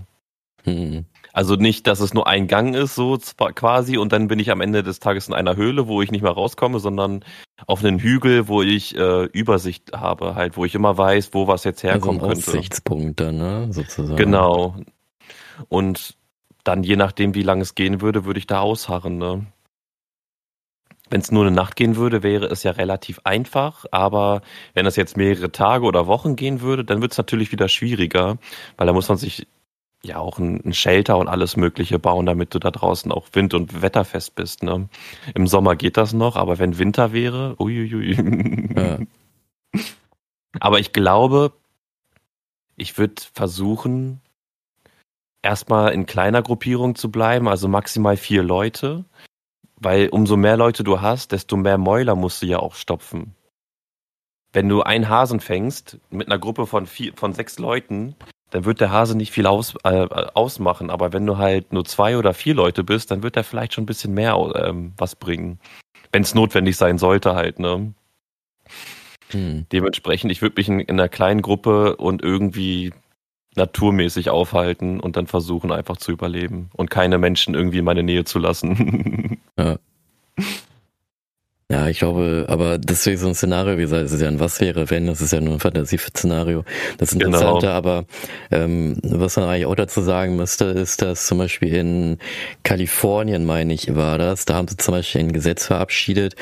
Mhm. Also nicht, dass es nur ein Gang ist, so quasi, und dann bin ich am Ende des Tages in einer Höhle, wo ich nicht mehr rauskomme, sondern auf einen Hügel, wo ich äh, Übersicht habe, halt, wo ich immer weiß, wo was jetzt herkommen also ein könnte. Aussichtspunkt dann, ne, sozusagen. Genau. Und dann je nachdem, wie lange es gehen würde, würde ich da ausharren. Ne? Wenn es nur eine Nacht gehen würde, wäre es ja relativ einfach, aber wenn es jetzt mehrere Tage oder Wochen gehen würde, dann wird es natürlich wieder schwieriger, weil da muss man sich ja auch ein, ein, Shelter und alles Mögliche bauen, damit du da draußen auch wind- und wetterfest bist. Ne? Im Sommer geht das noch, aber wenn Winter wäre, uiuiui. Ja. [LAUGHS] Aber ich glaube, ich würde versuchen, erstmal in kleiner Gruppierung zu bleiben, also maximal vier Leute, weil umso mehr Leute du hast, desto mehr Mäuler musst du ja auch stopfen. Wenn du einen Hasen fängst mit einer Gruppe von vier, von sechs Leuten, dann wird der Hase nicht viel aus, äh, ausmachen. Aber wenn du halt nur zwei oder vier Leute bist, dann wird er vielleicht schon ein bisschen mehr ähm, was bringen. Wenn es notwendig sein sollte halt, ne? Hm. Dementsprechend, ich würde mich in, in einer kleinen Gruppe und irgendwie naturmäßig aufhalten und dann versuchen einfach zu überleben und keine Menschen irgendwie in meine Nähe zu lassen. [LAUGHS] ja. Ja, ich glaube, aber deswegen so ein Szenario, wie gesagt, es ist ja ein Was wäre, wenn, das ist ja nur ein Fantasieszenario. Das Interessante, genau. aber ähm, was man eigentlich auch dazu sagen müsste, ist, dass zum Beispiel in Kalifornien, meine ich, war das, da haben sie zum Beispiel ein Gesetz verabschiedet,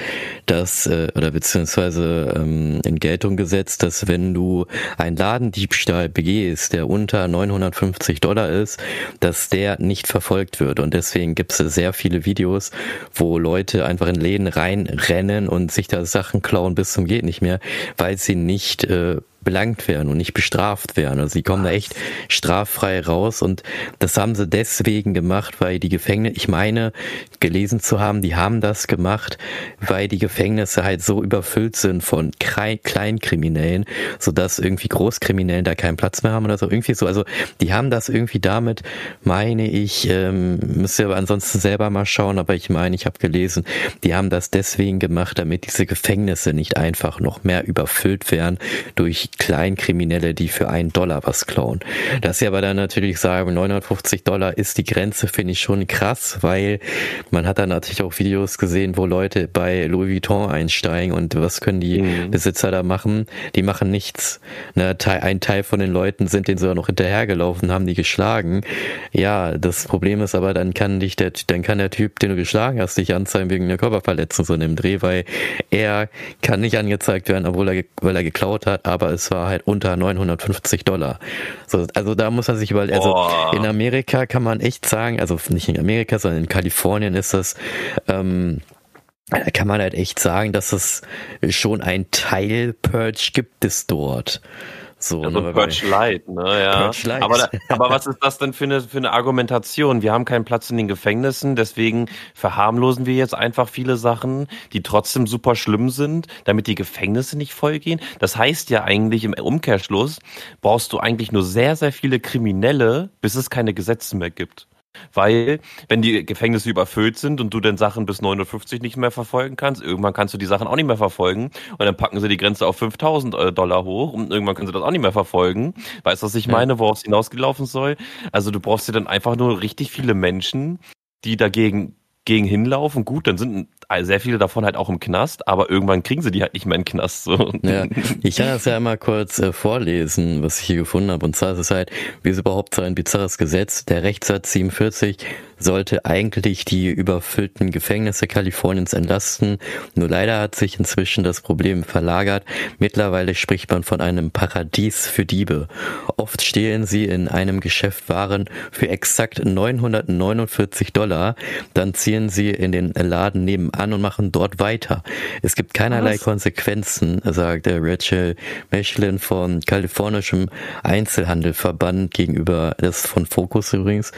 dass, äh, oder beziehungsweise ähm, in Geltung gesetzt, dass wenn du einen Ladendiebstahl begehst, der unter 950 Dollar ist, dass der nicht verfolgt wird. Und deswegen gibt es sehr viele Videos, wo Leute einfach in Läden reinrennen rennen und sich da Sachen klauen bis zum geht nicht mehr, weil sie nicht äh, belangt werden und nicht bestraft werden. Also sie kommen Was? da echt straffrei raus und das haben sie deswegen gemacht, weil die Gefängnisse, ich meine, gelesen zu haben, die haben das gemacht, weil die Gefängnisse halt so überfüllt sind von Kleinkriminellen, sodass irgendwie Großkriminellen da keinen Platz mehr haben oder so. Irgendwie so. Also die haben das irgendwie damit, meine ich, ähm, müsst ihr aber ansonsten selber mal schauen, aber ich meine, ich habe gelesen, die haben das deswegen gemacht, damit diese Gefängnisse nicht einfach noch mehr überfüllt werden durch Kleinkriminelle, die für einen Dollar was klauen. Dass sie aber dann natürlich sagen, 950 Dollar ist die Grenze, finde ich schon krass, weil man hat dann natürlich auch Videos gesehen, wo Leute bei Louis Vuitton einsteigen und was können die mhm. Besitzer da machen? Die machen nichts. Ne, ein Teil von den Leuten sind denen sogar noch hinterhergelaufen, haben die geschlagen. Ja, das Problem ist aber, dann kann dich der, dann kann der Typ, den du geschlagen hast, dich anzeigen wegen einer Körperverletzung so in dem Dreh, weil er kann nicht angezeigt werden, obwohl er, weil er geklaut hat, aber es es war halt unter 950 Dollar. So, also da muss man sich überlegen, also oh. in Amerika kann man echt sagen, also nicht in Amerika, sondern in Kalifornien ist das, ähm, kann man halt echt sagen, dass es schon ein Teil Purge gibt es dort. So, also ne, Purge Light, ne, ja. Purge Light. Aber, aber was ist das denn für eine, für eine Argumentation? Wir haben keinen Platz in den Gefängnissen, deswegen verharmlosen wir jetzt einfach viele Sachen, die trotzdem super schlimm sind, damit die Gefängnisse nicht vollgehen. Das heißt ja eigentlich im Umkehrschluss, brauchst du eigentlich nur sehr, sehr viele Kriminelle, bis es keine Gesetze mehr gibt. Weil, wenn die Gefängnisse überfüllt sind und du dann Sachen bis 950 nicht mehr verfolgen kannst, irgendwann kannst du die Sachen auch nicht mehr verfolgen und dann packen sie die Grenze auf 5000 äh, Dollar hoch und irgendwann können sie das auch nicht mehr verfolgen. Weißt du, was ich meine, worauf es hinausgelaufen soll? Also du brauchst dir dann einfach nur richtig viele Menschen, die dagegen gegen hinlaufen, gut, dann sind sehr viele davon halt auch im Knast, aber irgendwann kriegen sie die halt nicht mehr den Knast. So. Ja, ich kann das ja einmal kurz äh, vorlesen, was ich hier gefunden habe. Und zwar ist es halt, wie es überhaupt so ein bizarres Gesetz, der Rechtssatz 47 sollte eigentlich die überfüllten Gefängnisse Kaliforniens entlasten. Nur leider hat sich inzwischen das Problem verlagert. Mittlerweile spricht man von einem Paradies für Diebe. Oft stehlen sie in einem Geschäft Waren für exakt 949 Dollar. Dann ziehen sie in den Laden nebenan und machen dort weiter. Es gibt keinerlei Was? Konsequenzen, sagt der Rachel Mechlin von kalifornischem Einzelhandelverband gegenüber das von Focus übrigens.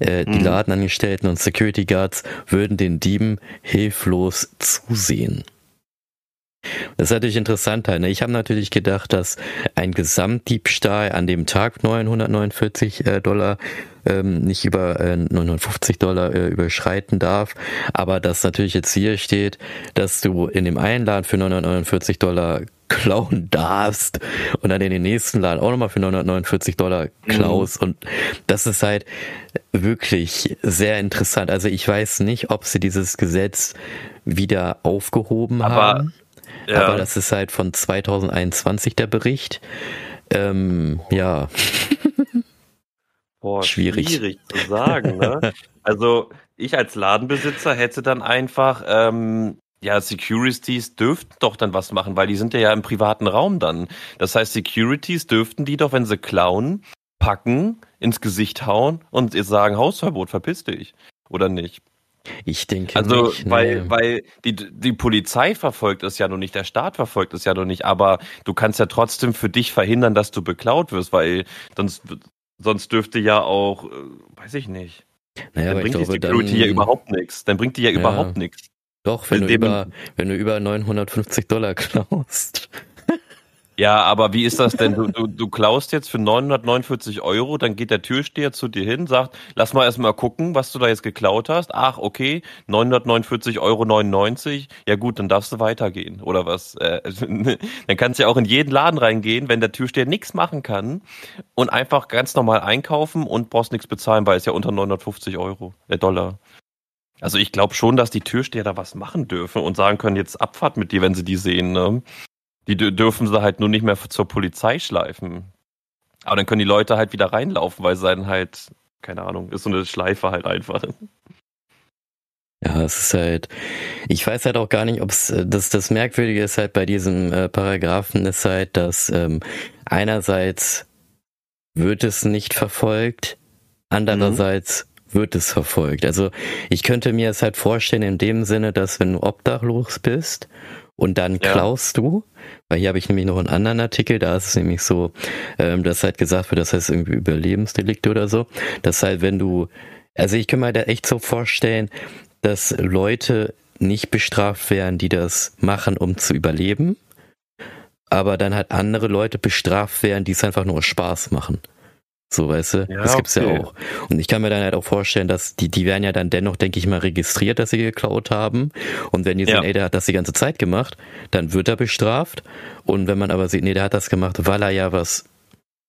Äh, die mhm. Laden Angestellten und Security Guards würden den Dieben hilflos zusehen. Das ist natürlich interessant. Ne? Ich habe natürlich gedacht, dass ein Gesamtdiebstahl an dem Tag 949 äh, Dollar ähm, nicht über äh, 950 Dollar äh, überschreiten darf, aber dass natürlich jetzt hier steht, dass du in dem einen Laden für 949 Dollar klauen [LAUGHS] darfst und dann in den nächsten Laden auch nochmal für 949 Dollar klaust mhm. und das ist halt wirklich sehr interessant. Also ich weiß nicht, ob sie dieses Gesetz wieder aufgehoben aber, haben, ja. aber das ist halt von 2021 der Bericht. Ähm, ja. [LAUGHS] Boah, schwierig. schwierig zu sagen. Ne? [LAUGHS] also ich als Ladenbesitzer hätte dann einfach ähm, ja, Securities dürften doch dann was machen, weil die sind ja, ja im privaten Raum dann. Das heißt, Securities dürften die doch, wenn sie klauen, packen, ins Gesicht hauen und sagen, Hausverbot, verpiss dich. Oder nicht? Ich denke also, nicht. weil, nee. weil die, die Polizei verfolgt es ja noch nicht, der Staat verfolgt es ja noch nicht, aber du kannst ja trotzdem für dich verhindern, dass du beklaut wirst, weil sonst, sonst dürfte ja auch, äh, weiß ich nicht. Naja, dann bringt die Security dann, ja überhaupt nichts. Dann bringt die ja, ja. überhaupt nichts. Doch, wenn du, über, wenn du über 950 Dollar klaust. Ja, aber wie ist das denn? Du, du, du klaust jetzt für 949 Euro, dann geht der Türsteher zu dir hin, sagt, lass mal erstmal gucken, was du da jetzt geklaut hast. Ach, okay, 949,99 Euro. Ja gut, dann darfst du weitergehen. Oder was? Äh, [LAUGHS] dann kannst du ja auch in jeden Laden reingehen, wenn der Türsteher nichts machen kann und einfach ganz normal einkaufen und brauchst nichts bezahlen, weil es ja unter 950 Euro, äh, Dollar. Also ich glaube schon, dass die Türsteher da was machen dürfen und sagen können, jetzt Abfahrt mit dir, wenn sie die sehen. Ne? Die dürfen sie halt nur nicht mehr zur Polizei schleifen. Aber dann können die Leute halt wieder reinlaufen, weil sie dann halt, keine Ahnung, ist so eine Schleife halt einfach. Ja, es ist halt, ich weiß halt auch gar nicht, ob es, äh, das, das Merkwürdige ist halt bei diesem äh, Paragraphen ist halt, dass ähm, einerseits wird es nicht verfolgt, andererseits mhm. wird es verfolgt. Also ich könnte mir es halt vorstellen in dem Sinne, dass wenn du obdachlos bist und dann ja. klaust du, weil hier habe ich nämlich noch einen anderen Artikel, da ist es nämlich so, ähm, dass halt gesagt wird, das heißt irgendwie Überlebensdelikte oder so, dass halt wenn du, also ich kann mir da echt so vorstellen, dass Leute nicht bestraft werden, die das machen, um zu überleben, aber dann halt andere Leute bestraft werden, die es einfach nur Spaß machen. So, weißt du? Ja, das gibt's okay. ja auch. Und ich kann mir dann halt auch vorstellen, dass die, die werden ja dann dennoch, denke ich mal, registriert, dass sie geklaut haben. Und wenn die sehen, ja. ey, der hat das die ganze Zeit gemacht, dann wird er bestraft. Und wenn man aber sieht, nee, der hat das gemacht, weil er ja was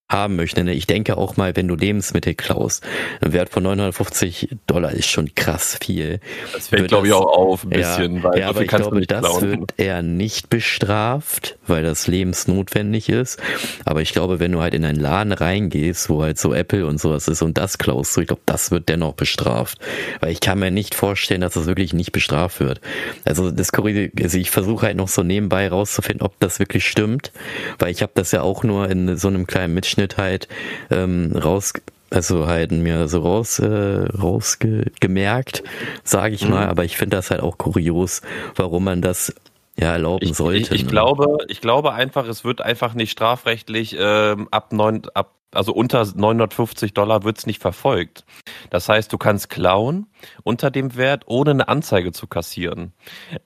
haben möchte. Ne? Ich denke auch mal, wenn du Lebensmittel klaust, ein Wert von 950 Dollar ist schon krass viel. Das fällt, glaube ich, auch auf ein bisschen. Ja, weil ja aber ich glaube, das klauen. wird eher nicht bestraft, weil das lebensnotwendig ist. Aber ich glaube, wenn du halt in einen Laden reingehst, wo halt so Apple und sowas ist und das klaust du, ich glaube, das wird dennoch bestraft. Weil ich kann mir nicht vorstellen, dass das wirklich nicht bestraft wird. Also das also ich versuche halt noch so nebenbei rauszufinden, ob das wirklich stimmt, weil ich habe das ja auch nur in so einem kleinen Mitschnitt Ausschnitt halt ähm, raus, also halt mir so raus, äh, rausgemerkt, sage ich mhm. mal. Aber ich finde das halt auch kurios, warum man das ja erlauben sollte. Ich, ich, ich ne? glaube, ich glaube einfach, es wird einfach nicht strafrechtlich ähm, ab neun, ab also unter 950 Dollar wird's nicht verfolgt. Das heißt, du kannst klauen unter dem Wert, ohne eine Anzeige zu kassieren.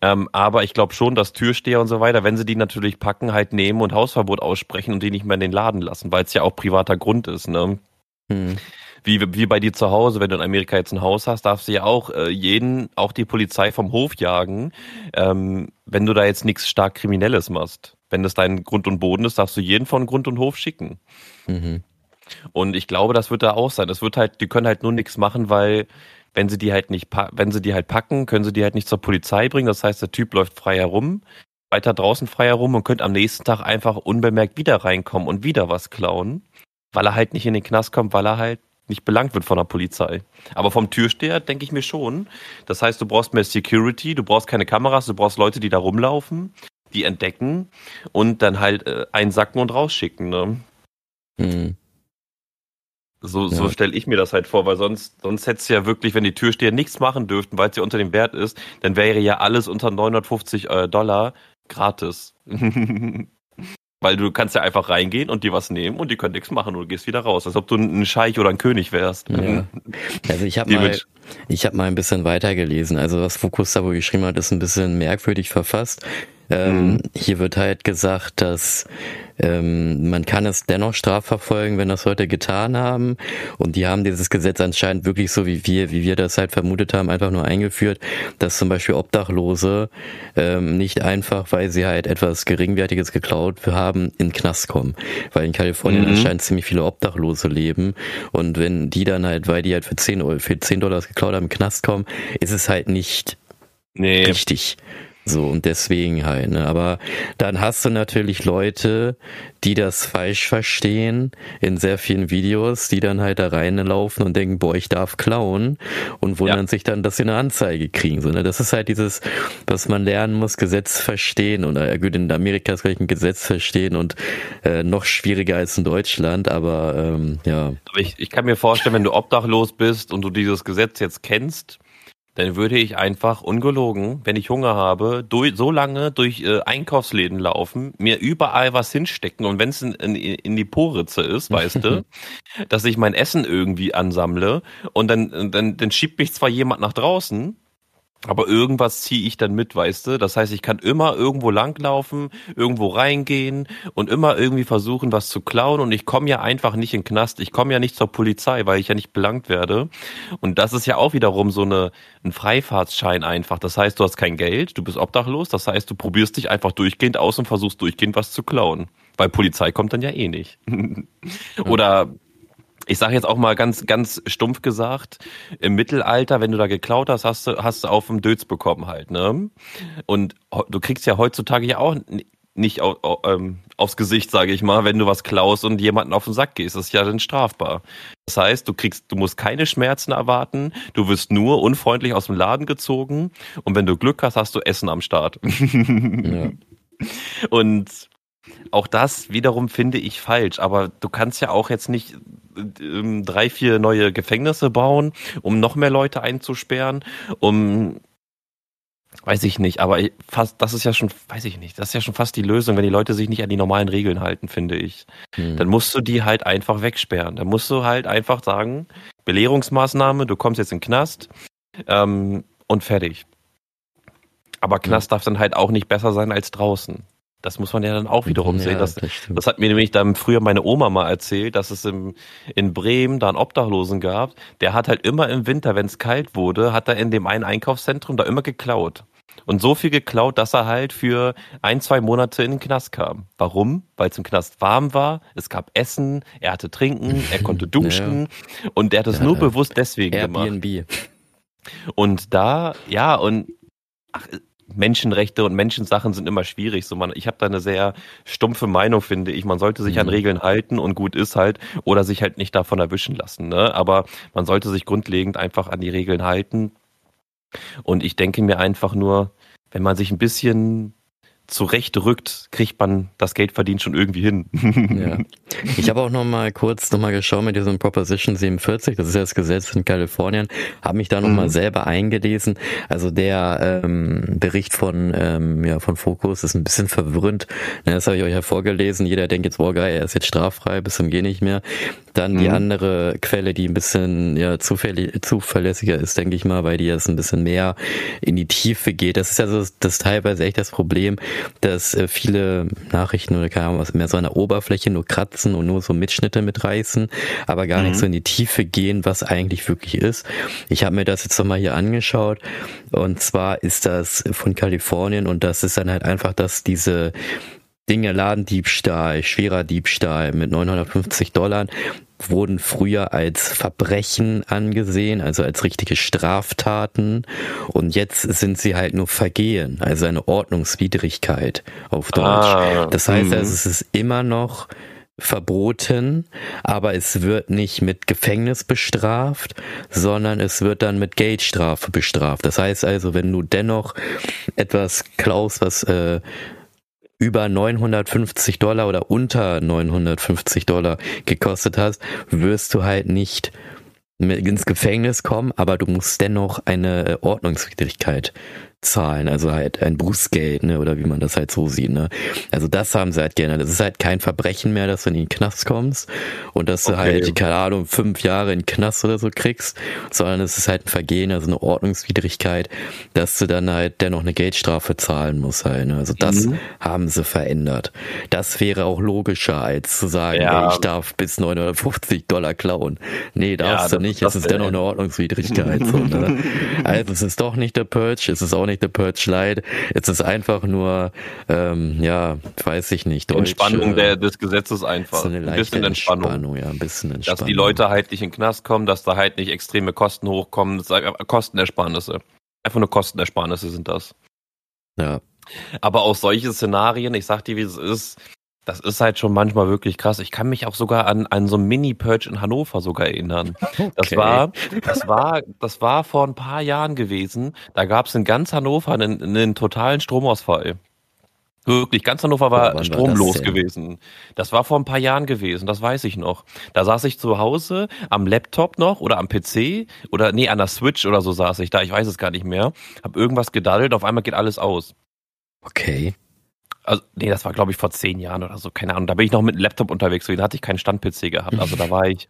Ähm, aber ich glaube schon, dass Türsteher und so weiter, wenn sie die natürlich packen, halt nehmen und Hausverbot aussprechen und die nicht mehr in den Laden lassen, weil es ja auch privater Grund ist. Ne? Hm. Wie, wie bei dir zu Hause, wenn du in Amerika jetzt ein Haus hast, darfst du ja auch äh, jeden, auch die Polizei vom Hof jagen, ähm, wenn du da jetzt nichts stark Kriminelles machst. Wenn das dein Grund und Boden ist, darfst du jeden von Grund und Hof schicken. Mhm. Und ich glaube, das wird da auch sein. Das wird halt, die können halt nur nichts machen, weil wenn sie die halt nicht, wenn sie die halt packen, können sie die halt nicht zur Polizei bringen. Das heißt, der Typ läuft frei herum, weiter draußen frei herum und könnte am nächsten Tag einfach unbemerkt wieder reinkommen und wieder was klauen, weil er halt nicht in den Knast kommt, weil er halt nicht belangt wird von der Polizei. Aber vom Türsteher denke ich mir schon. Das heißt, du brauchst mehr Security, du brauchst keine Kameras, du brauchst Leute, die da rumlaufen, die entdecken und dann halt äh, einsacken und rausschicken. Ne? Hm. So, ja. so stelle ich mir das halt vor, weil sonst, sonst hättest du ja wirklich, wenn die Türsteher nichts machen dürften, weil es ja unter dem Wert ist, dann wäre ja alles unter 950 äh, Dollar gratis. [LAUGHS] weil du kannst ja einfach reingehen und dir was nehmen und die können nichts machen und du gehst wieder raus, als ob du ein Scheich oder ein König wärst. Ja. [LAUGHS] Also ich habe mal, ich habe mal ein bisschen weitergelesen. Also was Fokus da wohl geschrieben hat, ist ein bisschen merkwürdig verfasst. Ähm, mhm. Hier wird halt gesagt, dass ähm, man kann es dennoch strafverfolgen, wenn das Leute getan haben. Und die haben dieses Gesetz anscheinend wirklich so wie wir, wie wir das halt vermutet haben, einfach nur eingeführt, dass zum Beispiel Obdachlose ähm, nicht einfach, weil sie halt etwas geringwertiges geklaut haben, in den Knast kommen. Weil in Kalifornien mhm. anscheinend ziemlich viele Obdachlose leben. Und wenn die dann halt, weil die halt für 10, für 10 Dollar geklaut haben, in den Knast kommen, ist es halt nicht nee. richtig. So, und deswegen halt, ne? Aber dann hast du natürlich Leute, die das falsch verstehen in sehr vielen Videos, die dann halt da reinlaufen und denken, boah, ich darf klauen und wundern ja. sich dann, dass sie eine Anzeige kriegen. So, ne? Das ist halt dieses, was man lernen muss, Gesetz verstehen. Und äh, gut, in Amerika ist vielleicht ein Gesetz verstehen und äh, noch schwieriger als in Deutschland, aber ähm, ja. Aber ich, ich kann mir vorstellen, wenn du obdachlos bist und du dieses Gesetz jetzt kennst, dann würde ich einfach ungelogen, wenn ich Hunger habe, durch, so lange durch äh, Einkaufsläden laufen, mir überall was hinstecken. Und wenn es in, in, in, die Poritze ist, weißt du, [LAUGHS] dass ich mein Essen irgendwie ansammle und dann, dann, dann schiebt mich zwar jemand nach draußen, Aber irgendwas ziehe ich dann mit, weißt du? Das heißt, ich kann immer irgendwo langlaufen, irgendwo reingehen und immer irgendwie versuchen, was zu klauen. Und ich komme ja einfach nicht in den Knast. Ich komme ja nicht zur Polizei, weil ich ja nicht belangt werde. Und das ist ja auch wiederum so eine, ein Freifahrtsschein einfach. Das heißt, du hast kein Geld, du bist obdachlos. Das heißt, du probierst dich einfach durchgehend aus und versuchst durchgehend was zu klauen. Weil Polizei kommt dann ja eh nicht. [LAUGHS] Oder ich sage jetzt auch mal ganz, ganz stumpf gesagt, im Mittelalter, wenn du da geklaut hast, hast du, hast du auf dem Dötz bekommen halt, ne? Und du kriegst ja heutzutage ja auch nicht auf, auf, ähm, aufs Gesicht, sage ich mal, wenn du was klaust und jemanden auf den Sack gehst. Das ist ja dann strafbar. Das heißt, du kriegst, du musst keine Schmerzen erwarten, du wirst nur unfreundlich aus dem Laden gezogen und wenn du Glück hast, hast du Essen am Start. ja. [LAUGHS] Und auch das wiederum finde ich falsch, aber du kannst ja auch jetzt nicht äh, drei, vier neue Gefängnisse bauen, um noch mehr Leute einzusperren, um weiß ich nicht, aber fast das ist ja schon, weiß ich nicht, das ist ja schon fast die Lösung, wenn die Leute sich nicht an die normalen Regeln halten, finde ich. Hm. Dann musst du die halt einfach wegsperren. Dann musst du halt einfach sagen, Belehrungsmaßnahme, du kommst jetzt in den Knast ähm, und fertig. Aber Knast hm. darf dann halt auch nicht besser sein als draußen. Das muss man ja dann auch wiederum ja, sehen. Das, das, das, hat mir nämlich dann früher meine Oma mal erzählt, dass es im, in Bremen da einen Obdachlosen gab. Der hat halt immer im Winter, wenn es kalt wurde, hat er in dem einen Einkaufszentrum da immer geklaut. Und so viel geklaut, dass er halt für ein, zwei Monate in den Knast kam. Warum? Weil es im Knast warm war, es gab Essen, er hatte Trinken, er [LAUGHS] konnte duschen ja. und er hat es ja, nur bewusst deswegen Airbnb. gemacht. Und da, ja, und ach, Menschenrechte und Menschensachen sind immer schwierig. So man, ich habe da eine sehr stumpfe Meinung, finde ich. Man sollte sich mhm. an Regeln halten und gut ist halt oder sich halt nicht davon erwischen lassen. Ne? Aber man sollte sich grundlegend einfach an die Regeln halten. Und ich denke mir einfach nur, wenn man sich ein bisschen zurechtrückt, kriegt man das Geld verdient schon irgendwie hin. ja. [LAUGHS] Ich habe auch noch mal kurz noch mal geschaut mit diesem Proposition 47, das ist ja das Gesetz in Kalifornien, habe mich da noch mhm. mal selber eingelesen. Also der ähm, Bericht von ähm, ja von Focus ist ein bisschen verwirrend. Ja, das habe ich euch ja vorgelesen. Jeder denkt jetzt, boah geil, er ist jetzt straffrei, bis zum Geh nicht mehr. Dann mhm. die andere Quelle, die ein bisschen ja zuverlässiger ist, denke ich mal, weil die jetzt ein bisschen mehr in die Tiefe geht. Das ist ja so das teilweise echt das Problem, dass äh, viele Nachrichten oder keine Ahnung was mehr so an der Oberfläche nur kratzen und nur so Mitschnitte mitreißen, aber gar mhm. nicht so in die Tiefe gehen, was eigentlich wirklich ist. Ich habe mir das jetzt nochmal hier angeschaut und zwar ist das von Kalifornien und das ist dann halt einfach, dass diese Dinge, Ladendiebstahl, schwerer Diebstahl mit 950 Dollar, wurden früher als Verbrechen angesehen, also als richtige Straftaten. Und jetzt sind sie halt nur Vergehen, also eine Ordnungswidrigkeit auf Deutsch. Ah, das heißt mh. also, es ist immer noch verboten, aber es wird nicht mit Gefängnis bestraft, sondern es wird dann mit Geldstrafe bestraft. Das heißt also, wenn du dennoch etwas klaust, was äh, über 950 Dollar oder unter 950 Dollar gekostet hast, wirst du halt nicht ins Gefängnis kommen, aber du musst dennoch eine Ordnungswidrigkeit zahlen, also halt ein Bußgeld, ne, oder wie man das halt so sieht, ne. Also das haben sie halt gerne. Das ist halt kein Verbrechen mehr, dass du in den Knast kommst und dass du okay. halt, keine Ahnung, fünf Jahre in den Knast oder so kriegst, sondern es ist halt ein Vergehen, also eine Ordnungswidrigkeit, dass du dann halt dennoch eine Geldstrafe zahlen musst halt, ne. Also das mhm. haben sie verändert. Das wäre auch logischer, als zu sagen, ja. ey, ich darf bis 950 Dollar klauen. Nee, darfst ja, du nicht, es ist dennoch eine Ordnungswidrigkeit, so, ne? [LAUGHS] Also es ist doch nicht der Purge, es ist auch nicht nicht The Purge Light. Es ist einfach nur, ähm, ja, weiß ich nicht. Deutsch, Entspannung der, des Gesetzes einfach. So ein bisschen Entspannung. Entspannung. Ja, ein bisschen Entspannung. Dass die Leute halt nicht in den Knast kommen, dass da halt nicht extreme Kosten hochkommen. Das ist Kostenersparnisse. Einfach nur Kostenersparnisse sind das. Ja. Aber auch solche Szenarien, ich sag dir, wie es ist, das ist halt schon manchmal wirklich krass. Ich kann mich auch sogar an, an so ein Mini-Purge in Hannover sogar erinnern. Okay. Das war, das war, das war vor ein paar Jahren gewesen. Da gab es in ganz Hannover einen, einen totalen Stromausfall. Wirklich, ganz Hannover war oh, stromlos war das gewesen. Das war vor ein paar Jahren gewesen, das weiß ich noch. Da saß ich zu Hause am Laptop noch oder am PC oder nee, an der Switch oder so saß ich da, ich weiß es gar nicht mehr. Hab irgendwas gedaddelt, auf einmal geht alles aus. Okay. Also, nee, das war, glaube ich, vor zehn Jahren oder so, keine Ahnung. Da bin ich noch mit einem Laptop unterwegs, da hatte ich keinen Stand-PC gehabt. Also da war ich,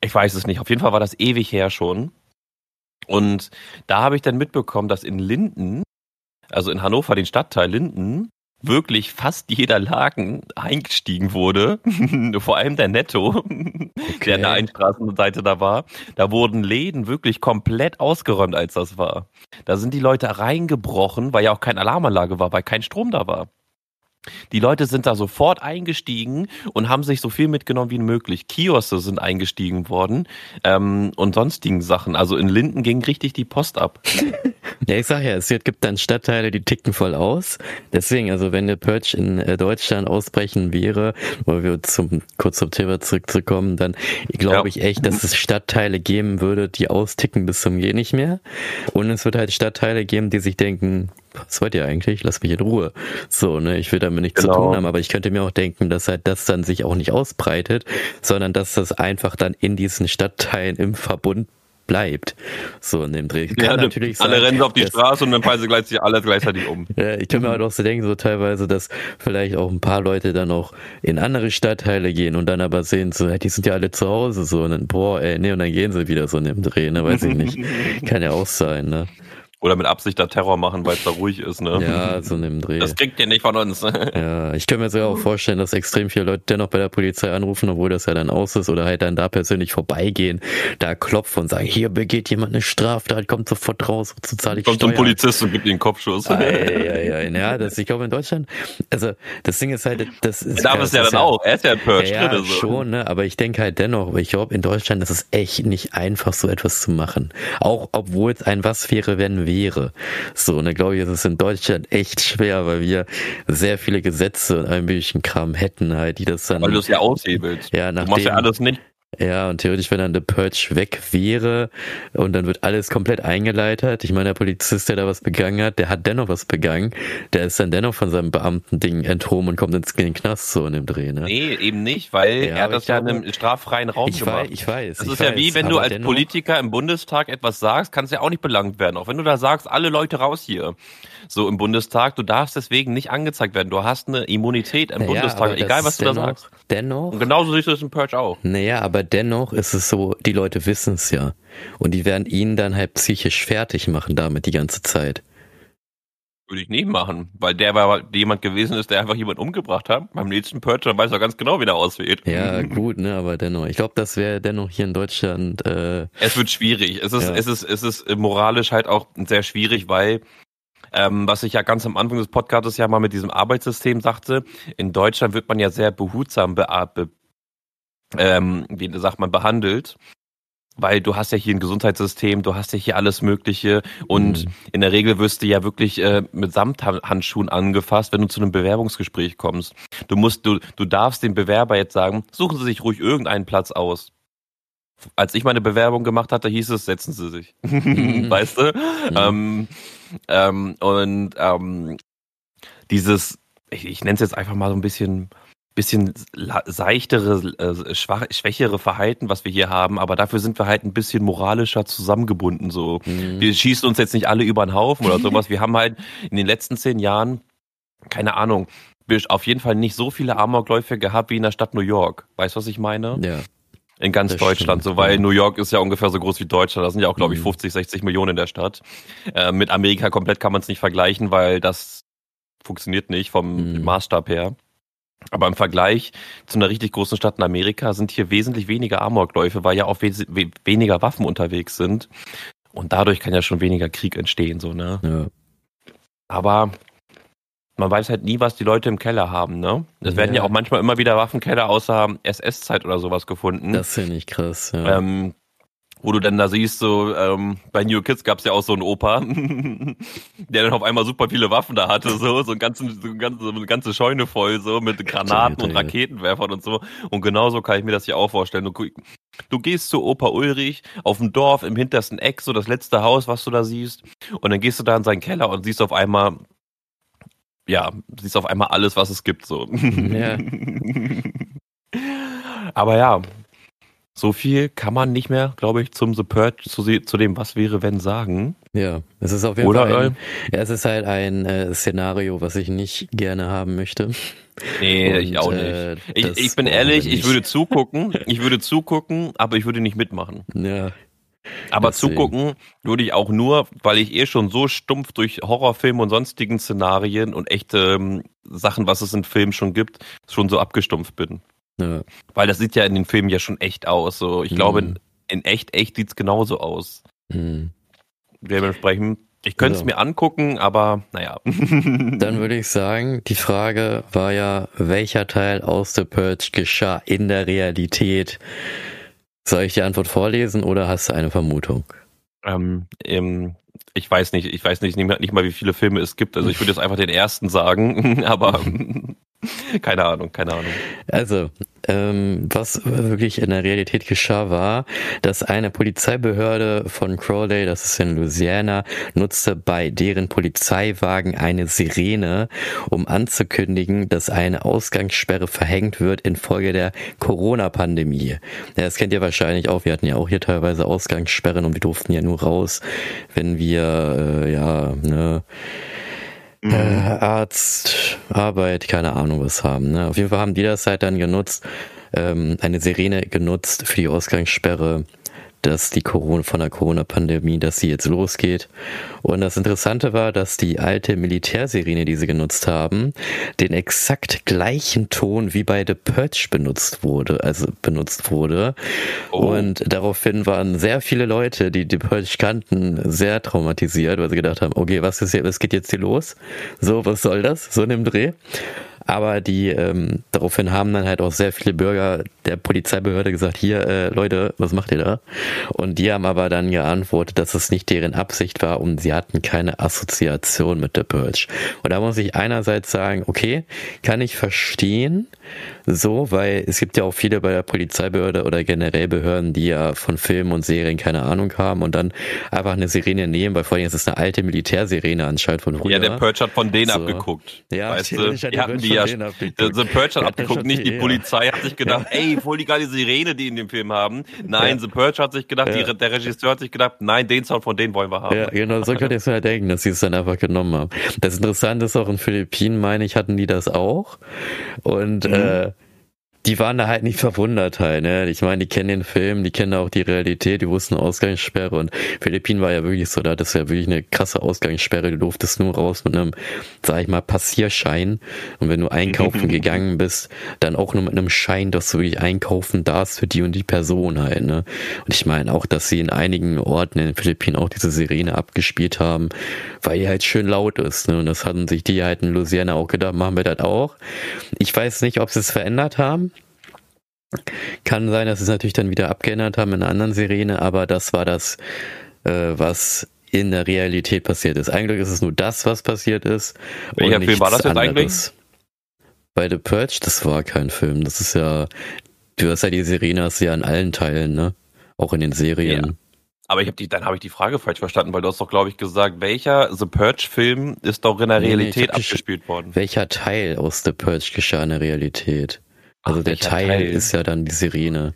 ich weiß es nicht. Auf jeden Fall war das ewig her schon. Und da habe ich dann mitbekommen, dass in Linden, also in Hannover, den Stadtteil Linden, wirklich fast jeder Lagen eingestiegen wurde, [LAUGHS] vor allem der Netto, okay. der an der einen Straßenseite da war. Da wurden Läden wirklich komplett ausgeräumt, als das war. Da sind die Leute reingebrochen, weil ja auch keine Alarmanlage war, weil kein Strom da war. Die Leute sind da sofort eingestiegen und haben sich so viel mitgenommen wie möglich. Kioske sind eingestiegen worden ähm, und sonstigen Sachen. Also in Linden ging richtig die Post ab. [LAUGHS] Ja, ich sag ja, es gibt dann Stadtteile, die ticken voll aus. Deswegen, also wenn der Purge in äh, Deutschland ausbrechen wäre, weil wir zum, kurz zum Thema zurückzukommen, dann glaube ja. ich echt, dass es Stadtteile geben würde, die austicken bis zum Geh nicht mehr. Und es wird halt Stadtteile geben, die sich denken, was wollt ihr eigentlich? Lass mich in Ruhe. So, ne, ich will damit nichts genau. zu tun haben, aber ich könnte mir auch denken, dass halt das dann sich auch nicht ausbreitet, sondern dass das einfach dann in diesen Stadtteilen im Verbund bleibt. So in dem Dreh. Kann ja, natürlich alle sein, rennen auf die Straße und dann fallen sie gleich alle gleichzeitig um. [LAUGHS] Ja, ich kann mir halt auch so denken, so teilweise, dass vielleicht auch ein paar Leute dann auch in andere Stadtteile gehen und dann aber sehen, so, die sind ja alle zu Hause, so, und dann, boah, ey, nee, und dann gehen sie wieder so in dem Dreh, ne, weiß ich nicht. [LAUGHS] kann ja auch sein, ne. Oder mit Absicht da Terror machen, weil es da ruhig ist, ne? Ja, so in dem Dreh. Das kriegt ihr nicht von uns. [LAUGHS] ja, ich kann mir sogar auch vorstellen, dass extrem viele Leute dennoch bei der Polizei anrufen, obwohl das ja dann aus ist, oder halt dann da persönlich vorbeigehen, da klopfen und sagen, hier begeht jemand eine Straftat, kommt sofort raus, so zahle ich Kommt Steuern. ein Polizist und gibt ihm einen Kopfschuss. Ja, ja, ja, ja, das, ich glaube in Deutschland, also das Ding ist halt, das ist... Da ist ja dann auch, er ist ja ein Purge ja, drin. So. schon, ne, aber ich denke halt dennoch, ich glaube in Deutschland ist es echt nicht einfach, so etwas zu machen. Auch obwohl es ein Was wäre, wenn wäre. So, und da glaube ich, ist es in Deutschland echt schwer, weil wir sehr viele Gesetze und ein bisschen Kram hätten halt, die das dann. Weil du es ja aushebelst. Ja, nachdem, du machst ja alles nicht ja, und theoretisch, wenn dann der Purge weg wäre und dann wird alles komplett eingeleitet. Ich meine, der Polizist, der da was begangen hat, der hat dennoch was begangen. Der ist dann dennoch von seinem Beamten-Ding enthoben und kommt ins in den Knast so in dem Dreh, ne? Nee, eben nicht, weil ja, er hat das ja in einem straffreien Raum ich gemacht. Weiß, ich weiß. Das ich ist weiß, ja wie, wenn du als Politiker im Bundestag etwas sagst, kannst du ja auch nicht belangt werden. Auch wenn du da sagst, alle Leute raus hier. So im Bundestag, du darfst deswegen nicht angezeigt werden. Du hast eine Immunität im naja, Bundestag, egal was du dennoch, da sagst. Dennoch. Und genauso siehst du das im Purge auch. Naja, aber dennoch ist es so, die Leute wissen es ja. Und die werden ihn dann halt psychisch fertig machen damit die ganze Zeit. Würde ich nicht machen, weil der war jemand gewesen ist, der einfach jemanden umgebracht hat. Beim nächsten Purge, dann weiß er ganz genau, wie der aussieht. Ja, gut, ne, aber dennoch. Ich glaube, das wäre dennoch hier in Deutschland. Äh, es wird schwierig. Es ist, ja. es ist, es ist moralisch halt auch sehr schwierig, weil ähm, was ich ja ganz am Anfang des Podcasts ja mal mit diesem Arbeitssystem sagte, in Deutschland wird man ja sehr behutsam be, be ähm, wie sagt man, behandelt. Weil du hast ja hier ein Gesundheitssystem, du hast ja hier alles Mögliche und mhm. in der Regel wirst du ja wirklich äh, mit Samthandschuhen angefasst, wenn du zu einem Bewerbungsgespräch kommst. Du musst, du, du darfst dem Bewerber jetzt sagen, suchen Sie sich ruhig irgendeinen Platz aus. Als ich meine Bewerbung gemacht hatte, hieß es, setzen Sie sich. [LAUGHS] Mhm. weißt du? Mhm. Ähm, ähm, und ähm, dieses, ich, ich nenne es jetzt einfach mal so ein bisschen bisschen seichtere, äh, schwach, schwächere Verhalten, was wir hier haben, aber dafür sind wir halt ein bisschen moralischer zusammengebunden. So, mhm. wir schießen uns jetzt nicht alle über den Haufen oder sowas. Wir haben halt in den letzten zehn Jahren, keine Ahnung, auf jeden Fall nicht so viele Amokläufe gehabt wie in der Stadt New York. Weißt du, was ich meine? Ja. In ganz das Deutschland, stimmt, so weil ja. New York ist ja ungefähr so groß wie Deutschland. Da sind ja auch, glaube ich, 50, mhm. 60 Millionen in der Stadt. Äh, mit Amerika komplett kann man es nicht vergleichen, weil das funktioniert nicht vom mhm. Maßstab her. Aber im Vergleich zu einer richtig großen Stadt in Amerika sind hier wesentlich weniger Amokläufe, weil ja auch we we weniger Waffen unterwegs sind. Und dadurch kann ja schon weniger Krieg entstehen, so, ne? Ja. Aber man weiß halt nie, was die Leute im Keller haben, ne? Es werden ja. auch manchmal immer wieder Waffenkeller außer SS-Zeit oder sowas gefunden. Das finde ich krass, ja. Ähm, wo du dann da siehst, so ähm, bei New Kids gab's ja auch so einen Opa, [LAUGHS] der dann auf einmal super viele Waffen da hatte, so so, ein ganzen, so, ein ganze, so eine ganze Scheune voll, so mit Granaten und Raketenwerfern und so. Und genauso kann ich mir das hier auch vorstellen. Du, du gehst zu Opa Ulrich auf dem Dorf im hintersten Eck, so das letzte Haus, was du da siehst, und dann gehst du da in seinen Keller und siehst auf einmal ja, siehst auf einmal alles, was es gibt, so. Ja. [LAUGHS] Aber ja, so viel kann man nicht mehr, glaube ich, zum The Purge, zu, zu, dem Was wäre, wenn sagen. Ja, es ist auf jeden Oder, Fall ein, ja, es ist halt ein äh, Szenario, was ich nicht gerne haben möchte. Nee, Und, ich auch nicht. Äh, ich, ich bin ehrlich, ich würde zugucken, ich würde zugucken, aber ich würde nicht mitmachen. Ja. Aber Deswegen. zugucken würde ich auch nur, weil ich eh schon so stumpf durch Horrorfilme und sonstigen Szenarien und echte ähm, Sachen, was es in Filmen schon gibt, schon so abgestumpft bin. Ja. Weil das sieht ja in den Filmen ja schon echt aus. So, ich mhm. glaube, in, in, echt, echt sieht's genauso aus. Mhm. Dementsprechend, ich könnte es ja. mir angucken, aber naja. [LAUGHS] Dann würde ich sagen, die Frage war ja, welcher Teil aus The Purge geschah in der Realität? Soll ich die Antwort vorlesen oder hast du eine Vermutung? Ähm, ähm, ich weiß nicht, ich weiß nicht, nicht mal, wie viele Filme es gibt. Also ich würde jetzt einfach den ersten sagen, [LAUGHS] aber [LAUGHS] keine Ahnung, keine Ahnung. Also, ähm, was wirklich in der Realität geschah, war, dass eine Polizeibehörde von Crawley, das ist in Louisiana, nutzte bei deren Polizeiwagen eine Sirene, um anzukündigen, dass eine Ausgangssperre verhängt wird infolge der Corona-Pandemie. Ja, das kennt ihr wahrscheinlich auch. Wir hatten ja auch hier teilweise Ausgangssperren und wir durften ja nur raus, wenn wir, äh, ja, ne, mhm. äh, Arzt, Arbeit, keine Ahnung was haben. Ne? Auf jeden Fall haben die das halt dann genutzt, ähm, eine Sirene genutzt für die Ausgangssperre dass die Corona von der Corona-Pandemie, dass sie jetzt losgeht. Und das Interessante war, dass die alte Militärsirene, die sie genutzt haben, den exakt gleichen Ton wie bei The Purge benutzt wurde, also benutzt wurde. Oh. Und daraufhin waren sehr viele Leute, die The Purge kannten, sehr traumatisiert, weil sie gedacht haben, okay, was ist hier, was geht jetzt hier los? So, was soll das? So in dem Dreh. Aber die ähm, daraufhin haben dann halt auch sehr viele Bürger der Polizeibehörde gesagt, hier, äh, Leute, was macht ihr da? Und die haben aber dann geantwortet, dass es nicht deren Absicht war und sie hatten keine Assoziation mit der Purge. Und da muss ich einerseits sagen, okay, kann ich verstehen, so, weil es gibt ja auch viele bei der Polizeibehörde oder generell Behörden, die ja von Filmen und Serien keine Ahnung haben und dann einfach eine Sirene nehmen, weil vor allem ist es eine alte Militärsirene anscheinend von früher. Ja, der Purge hat von denen so. abgeguckt. Ja, weißt du, die hatten die ja, The Purge hat abgeguckt, nicht die Polizei hat sich gedacht, ja. ey, voll die geile Sirene, die in dem Film haben. Nein, ja. The Purge hat sich gedacht, die, der Regisseur hat sich gedacht, nein, den Sound von denen wollen wir haben. Ja, genau, so könnt ihr es ja denken, dass sie es dann einfach genommen haben. Das Interessante ist auch in Philippinen, meine ich, hatten die das auch. Und mhm. äh, die waren da halt nicht verwundert halt, ne? Ich meine, die kennen den Film, die kennen auch die Realität, die wussten Ausgangssperre und Philippinen war ja wirklich so, da das ja wirklich eine krasse Ausgangssperre, du durftest nur raus mit einem, sag ich mal, Passierschein und wenn du einkaufen [LAUGHS] gegangen bist, dann auch nur mit einem Schein, dass du wirklich einkaufen darfst für die und die Person halt, ne? Und ich meine auch, dass sie in einigen Orten in den Philippinen auch diese Sirene abgespielt haben, weil die halt schön laut ist, ne? Und das hatten sich die halt in Louisiana auch gedacht, machen wir das auch. Ich weiß nicht, ob sie es verändert haben, kann sein, dass sie es natürlich dann wieder abgeändert haben in einer anderen Sirene, aber das war das, äh, was in der Realität passiert ist. Eigentlich ist es nur das, was passiert ist. Welcher Film war das jetzt eigentlich? Bei The Purge, das war kein Film. Das ist ja, du hast ja die Sirene hast ja in allen Teilen, ne? Auch in den Serien. Ja. Aber ich hab die, dann habe ich die Frage falsch verstanden, weil du hast doch, glaube ich, gesagt, welcher The Purge-Film ist doch in der Realität nee, abgespielt worden? Welcher Teil aus The Purge geschah in der Realität? Also Ach, der Teil, Teil, ist ja dann die Sirene.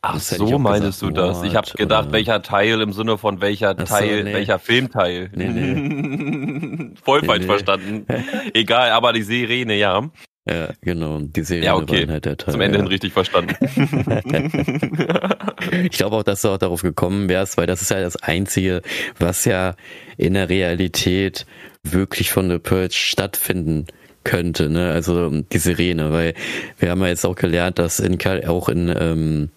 Ach das so meinst du das? Ich habe gedacht, oder? welcher Teil im Sinne von welcher so, Teil, nee. welcher Filmteil. Nee, nee. [LAUGHS] Voll nee, falsch verstanden. Egal, aber die Sirene, ja. Ja, genau. Die Sirene ja, okay. halt der Teil. Zum Ende ja. hin richtig verstanden. [LAUGHS] [LAUGHS] ich glaube auch, dass du auch darauf gekommen wärst, weil das ist ja das Einzige, was ja in der Realität wirklich von The Purge stattfinden könnte, ne? Also die Sirene, weil wir haben ja jetzt auch gelernt, dass in auch in ähm,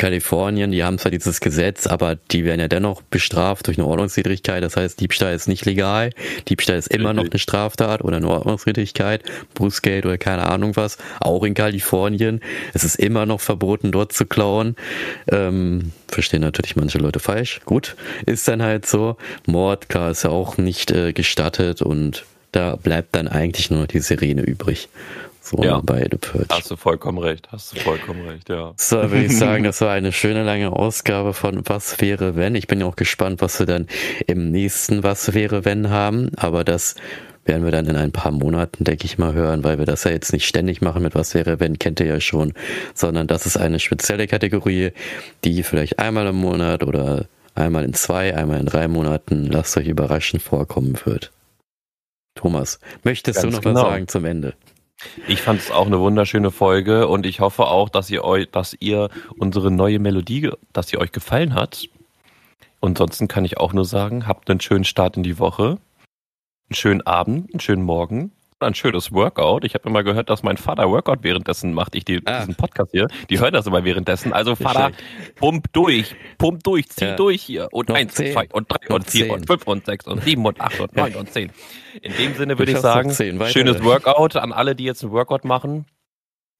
Kalifornien, die haben zwar dieses Gesetz, aber die werden ja dennoch bestraft durch eine Ordnungswidrigkeit. Das heißt, Diebstahl ist nicht legal. Diebstahl ist immer noch eine Straftat oder eine Ordnungswidrigkeit, Bußgeld oder keine Ahnung was. Auch in Kalifornien. Es ist immer noch verboten, dort zu klauen. Ähm, verstehen natürlich manche Leute falsch. Gut, ist dann halt so. Mord, klar, ist ja auch nicht äh, gestattet und da bleibt dann eigentlich nur die Sirene übrig. So ja. bei The Purge. Hast du vollkommen recht, hast du vollkommen recht, ja. So, würde ich [LAUGHS] sagen, das war eine schöne lange Ausgabe von Was wäre wenn. Ich bin ja auch gespannt, was wir dann im nächsten Was wäre wenn haben, aber das werden wir dann in ein paar Monaten, denke ich mal, hören, weil wir das ja jetzt nicht ständig machen mit Was wäre wenn, kennt ihr ja schon, sondern das ist eine spezielle Kategorie, die vielleicht einmal im Monat oder einmal in zwei, einmal in drei Monaten, lasst euch überraschen, vorkommen wird. Thomas, möchtest Ganz du noch genau. was sagen zum Ende? Ich fand es auch eine wunderschöne Folge und ich hoffe auch, dass ihr euch, dass ihr unsere neue Melodie, dass sie euch gefallen hat. Und ansonsten kann ich auch nur sagen, habt einen schönen Start in die Woche, einen schönen Abend, einen schönen Morgen ein schönes Workout. Ich habe immer gehört, dass mein Vater Workout währenddessen macht. Ich die, ah. diesen Podcast hier. Die hören das immer währenddessen. Also Vater, pump durch, pump durch, zieh ja. durch hier. Und Noch eins, zehn. zwei und drei Noch und vier zehn. und fünf und sechs und sieben und acht und neun und zehn. In dem Sinne würde ich sagen, schönes Workout an alle, die jetzt ein Workout machen.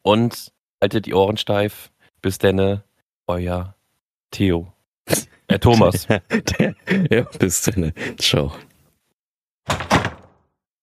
Und haltet die Ohren steif. Bis denne, euer Theo. Herr Thomas. [LAUGHS] ja, bis denne. Ciao.